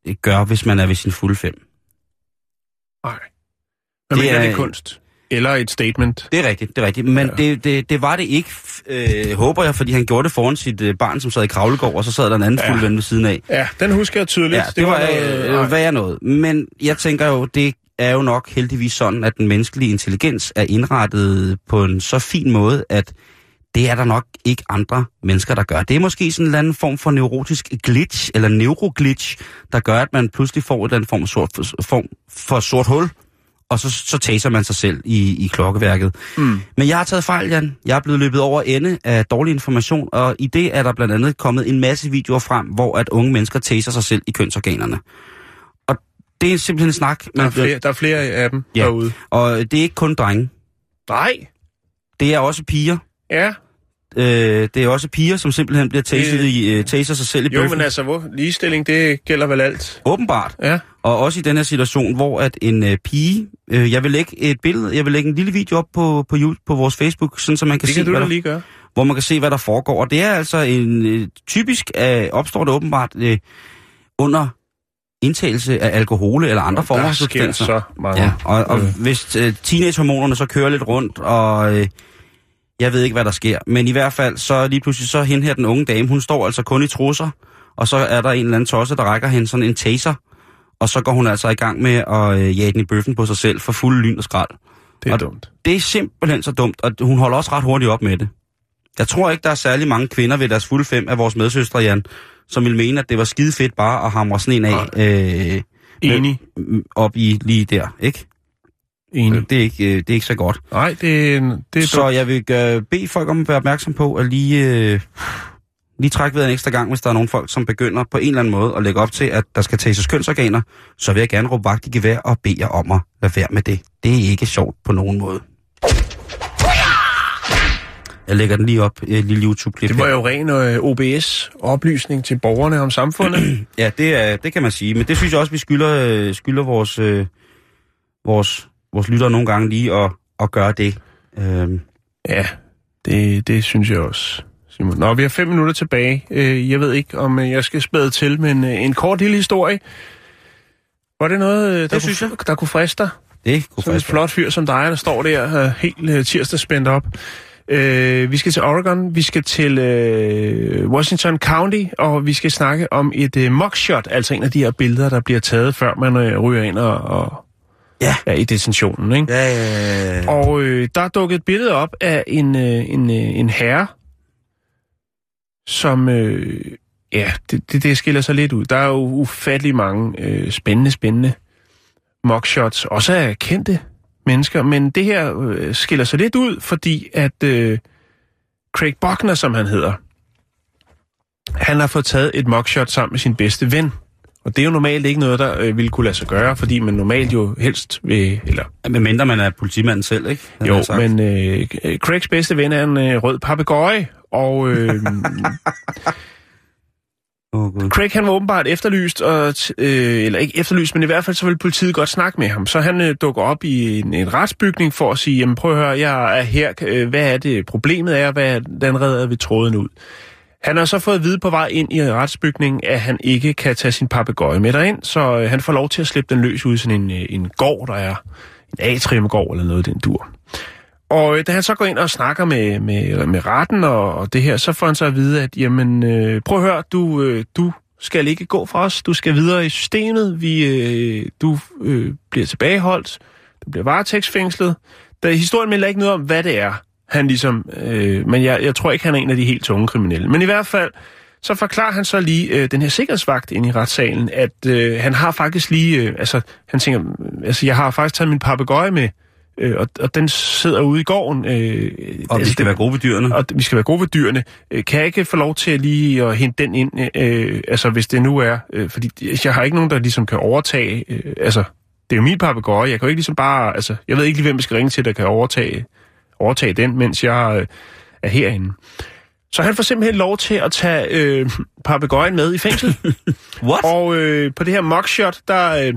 øh, gør, hvis man er ved sin fulde fem. Hvad Det er- det er kunst? Eller et statement? Det er rigtigt, det er rigtigt. Men Ja. det, det, det var det ikke, øh, håber jeg, fordi han gjorde det foran sit øh, barn, som sad i kravlegård, og så sad der en anden Ja. fuld ven ved siden af. Ja, den husker jeg tydeligt. Ja, det var noget- øh, hvad er noget. Men jeg tænker jo, det er jo nok heldigvis sådan, at den menneskelige intelligens er indrettet på en så fin måde, at det er der nok ikke andre mennesker, der gør. Det er måske sådan en eller anden form for neurotisk glitch, eller neuroglitch, der gør, at man pludselig får den form, sort, form for sort hul, og så, så taser man sig selv i, i klokkeværket. Mm. Men jeg har taget fejl, Jan. Jeg er blevet løbet over ende af dårlig information, og i det er der blandt andet kommet en masse videoer frem, hvor at unge mennesker taser sig selv i kønsorganerne. Og det er simpelthen en snak, Der man er, flere, der er flere af dem Ja. derude. og det er ikke kun drenge. Nej. Det er også piger. Ja. Øh, det er også piger, som simpelthen bliver taset Øh, i, øh, taser sig selv i Jo, bøffen. men altså, hvor? ligestilling, det gælder vel alt. Åbenbart. Ja. Og også i den her situation, hvor at en øh, pige... Øh, jeg vil lægge et billede, jeg vil lægge en lille video op på, på, på vores Facebook, sådan, så man kan Det se, kan du der, lige gøre. hvor man kan se, hvad der foregår. Og det er altså en øh, typisk øh, opstår det åbenbart øh, under indtagelse af alkohol eller andre former for substanser. så mange. Ja, og, og Øh. hvis øh, teenagehormonerne så kører lidt rundt, og øh, jeg ved ikke, hvad der sker, men i hvert fald, så lige pludselig, så hende her, den unge dame, hun står altså kun i trusser, og så er der en eller anden tosse, der rækker hende sådan en taser, Og så går hun altså i gang med at øh, jage den i bøffen på sig selv for fuld lyn og skrald. Det er og dumt. Det er simpelthen så dumt, og hun holder også ret hurtigt op med det. Jeg tror ikke, der er særlig mange kvinder ved deres fulde fem af vores medsøstre, Jan, som vil mene, at det var skide fedt bare at hamre sådan en af øh, Enig. med- op i lige der, ikke? Enig. Det er ikke, øh, det er ikke så godt. Nej, det det er Så dumt. jeg vil øh, bede folk om at være opmærksom på at lige, øh, lige trække ved en ekstra gang, hvis der er nogle folk, som begynder på en eller anden måde at lægge op til, at der skal tages kønsorganer, så vil jeg gerne råbe vagt i gevær og bede jer om at lade være med det. Det er ikke sjovt på nogen måde. Jeg lægger den lige op i et lille YouTube-klip. Det var her. jo ren øh, OBS-oplysning til borgerne om samfundet. Ja, det, er, det kan man sige. Men det synes jeg også, vi skylder, øh, skylder vores, øh, vores, vores lyttere nogle gange lige at, at gøre det. Øhm, ja, det, det synes jeg også. Simon. Nå, vi har fem minutter tilbage. Øh, Jeg ved ikke, om øh, jeg skal spæde til, men øh, en kort lille historie. Var det noget, der, Det synes kunne, der kunne friste dig? det kunne Sådan en faktisk flot fyr som dig, der står der helt tirsdag spændt op. Øh, vi skal til Oregon, vi skal til øh, Washington County, og vi skal snakke om et øh, mugshot, altså en af de her billeder, der bliver taget, før man øh, ryger ind og, og Ja. er i detentionen. Ikke? Ja, ja, ja. Og øh, der er dukket et billede op af en, øh, en, øh, en herre, som... Øh, ja, det, det, det skiller sig lidt ud. Der er jo ufattelig mange øh, spændende, spændende mugshots, også af kendte mennesker, men det her øh, skiller sig lidt ud, fordi at øh, Craig Buckner, som han hedder, han har fået taget et mugshot sammen med sin bedste ven. Og det er jo normalt ikke noget, der øh, ville kunne lade sig gøre, fordi man normalt jo helst vil, eller Men mindre man er politimanden selv, ikke? Jo, men øh, Craigs bedste ven er en øh, rød papegøje, og øh, Åh, Gud. Craig han var åbenbart efterlyst, og, øh, eller ikke efterlyst, men i hvert fald så vil politiet godt snakke med ham. Så han øh, dukker op i en, en retsbygning for at sige, jamen prøv at høre, jeg er her, øh, hvad er det problemet er, hvad er, den redder vi tråden ud. Han har så fået at vide på vej ind i retsbygningen, at han ikke kan tage sin papegøje med derind, så øh, han får lov til at slippe den løs ud i sådan en, øh, en gård, der er en atriumgård eller noget den dur. Og øh, da han så går ind og snakker med, med, med retten og, og det her, så får han så at vide, at jamen, øh, prøv at høre, du, øh, du skal ikke gå fra os, du skal videre i systemet, vi, øh, du øh, bliver tilbageholdt, du bliver varetægtsfængslet. Der, historien melder ikke noget om, hvad det er, han ligesom, øh, men jeg, jeg tror ikke, han er en af de helt tunge kriminelle. Men i hvert fald, så forklarer han så lige øh, den her sikkerhedsvagt ind i retssalen, at øh, han har faktisk lige, øh, altså han tænker, altså jeg har faktisk taget min papegøje med, øh, og, og den sidder ude i gården. Øh, Og vi altså, skal det- være gode ved dyrene. og vi skal være gode ved dyrene. Øh, Kan jeg ikke få lov til lige at hente den ind, øh, altså hvis det nu er, øh, fordi jeg har ikke nogen, der ligesom kan overtage, øh, altså det er jo min papegøje, jeg kan jo ikke ligesom bare, altså jeg ved ikke lige, hvem vi skal ringe til, der kan overtage, overtage den, mens jeg øh, er herinde. Så han får simpelthen lov til at tage øh, papegøjen med i fængsel. What? Og øh, på det her mugshot, der øh,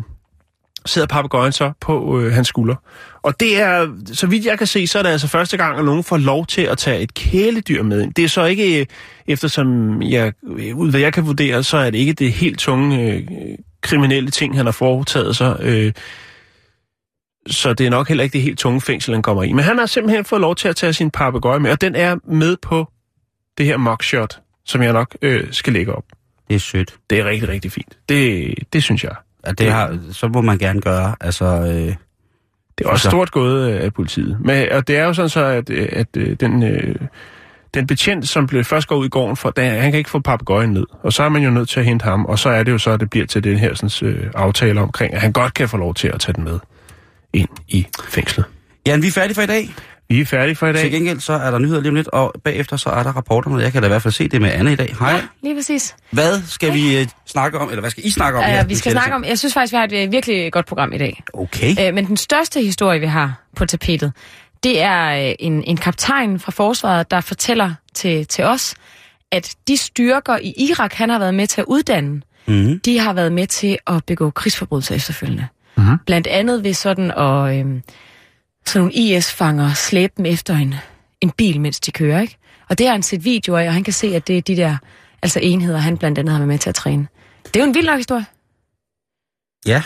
sidder papegøjen så på øh, hans skulder. Og det er, så vidt jeg kan se, så er det altså første gang, at nogen får lov til at tage et kæledyr med. Det er så ikke, øh, eftersom jeg, øh, ud hvad jeg kan vurdere, så er det ikke det helt tunge øh, kriminelle ting, han har foretaget sig. Øh, så det er nok heller ikke det helt tunge fængsel, han kommer i. Men han har simpelthen fået lov til at tage sin papegøje med, og den er med på det her mugshot, som jeg nok øh, skal lægge op. Det er sødt. Det er rigtig, rigtig fint. Det, det synes jeg. Ja, det har, så må man gerne gøre. Altså, øh, Det er også Altså- stort gået af politiet. Men, og det er jo sådan så, at, at øh, den, øh, den betjent, som blev først går ud i gården, for, der, han kan ikke få papegøjen ned. Og så er man jo nødt til at hente ham, og så er det jo så, at det bliver til den her sådan, øh, aftale omkring, at han godt kan få lov til at tage den med ind i fængslet. Jan, vi er færdige for i dag. Vi er færdige for i Til dag. gengæld så er der nyheder lige om lidt, og bagefter så er der rapporterne. Jeg kan da i hvert fald se det med Anne i dag. Hej. Lige præcis. Hvad skal vi øh, snakke om, eller hvad skal I snakke om? her? Uh, vi skal snakke om, jeg synes faktisk, vi har et øh, virkelig godt program i dag. Okay. Uh, men den største historie, vi har på tapetet, det er en, en kaptajn fra forsvaret, der fortæller til, til os, at de styrker i Irak, han har været med til at uddanne, Mm-hmm. de har været med til at begå krigsforbrydelser efterfølgende. Mhm. Blandt andet ved sådan at øhm, sådan nogle IS-fanger slæbe dem efter en, en bil, mens de kører, ikke? Og det har han set videoer af, og han kan se, at det er de der altså enheder, han blandt andet har været med til at træne. Det er jo en vild nok historie. Ja.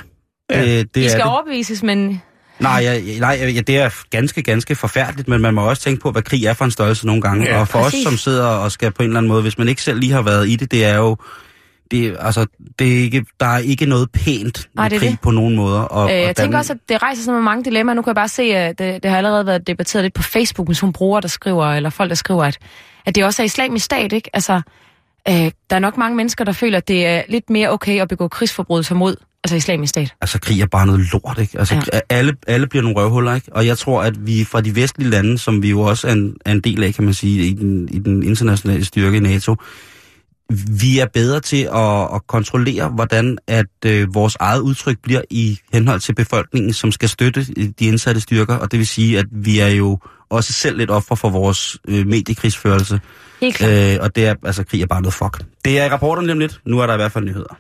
Øh, det De er skal det. overbevises, men Nej, ja, nej ja, det er ganske, ganske forfærdeligt, men man må også tænke på, hvad krig er for en størrelse nogle gange. Ja, og for præcis. os, som sidder og skal på en eller anden måde, hvis man ikke selv lige har været i det, det er jo det, altså, det er ikke, der er ikke noget pænt Nej, det krig det. på nogen måder. Og, Øh, og jeg tænker også, at det rejser sådan mange dilemmaer. Nu kan jeg bare se, at det, det har allerede været debatteret lidt på Facebook med sådan nogle brugere, der skriver, eller folk, der skriver, at, at det også er islamisk stat, ikke? Altså, øh, der er nok mange mennesker, der føler, at det er lidt mere okay at begå krigsforbrydelser mod altså islamisk stat. Altså, krig er bare noget lort, ikke? Altså, ja. alle, alle bliver nogle røvhuller, ikke? Og jeg tror, at vi fra de vestlige lande, som vi jo også er en, er en del af, kan man sige, i den, i den internationale styrke i NATO, vi er bedre til at, at kontrollere, hvordan at øh, vores eget udtryk bliver i henhold til befolkningen, som skal støtte øh, de indsatte styrker. Og det vil sige, at vi er jo også selv lidt offer for vores øh, mediekrigsførelse. Helt klart. Øh, og det er, altså, krig er bare noget fuck. Det er i rapporterne lige om lidt. Nu er der i hvert fald nyheder.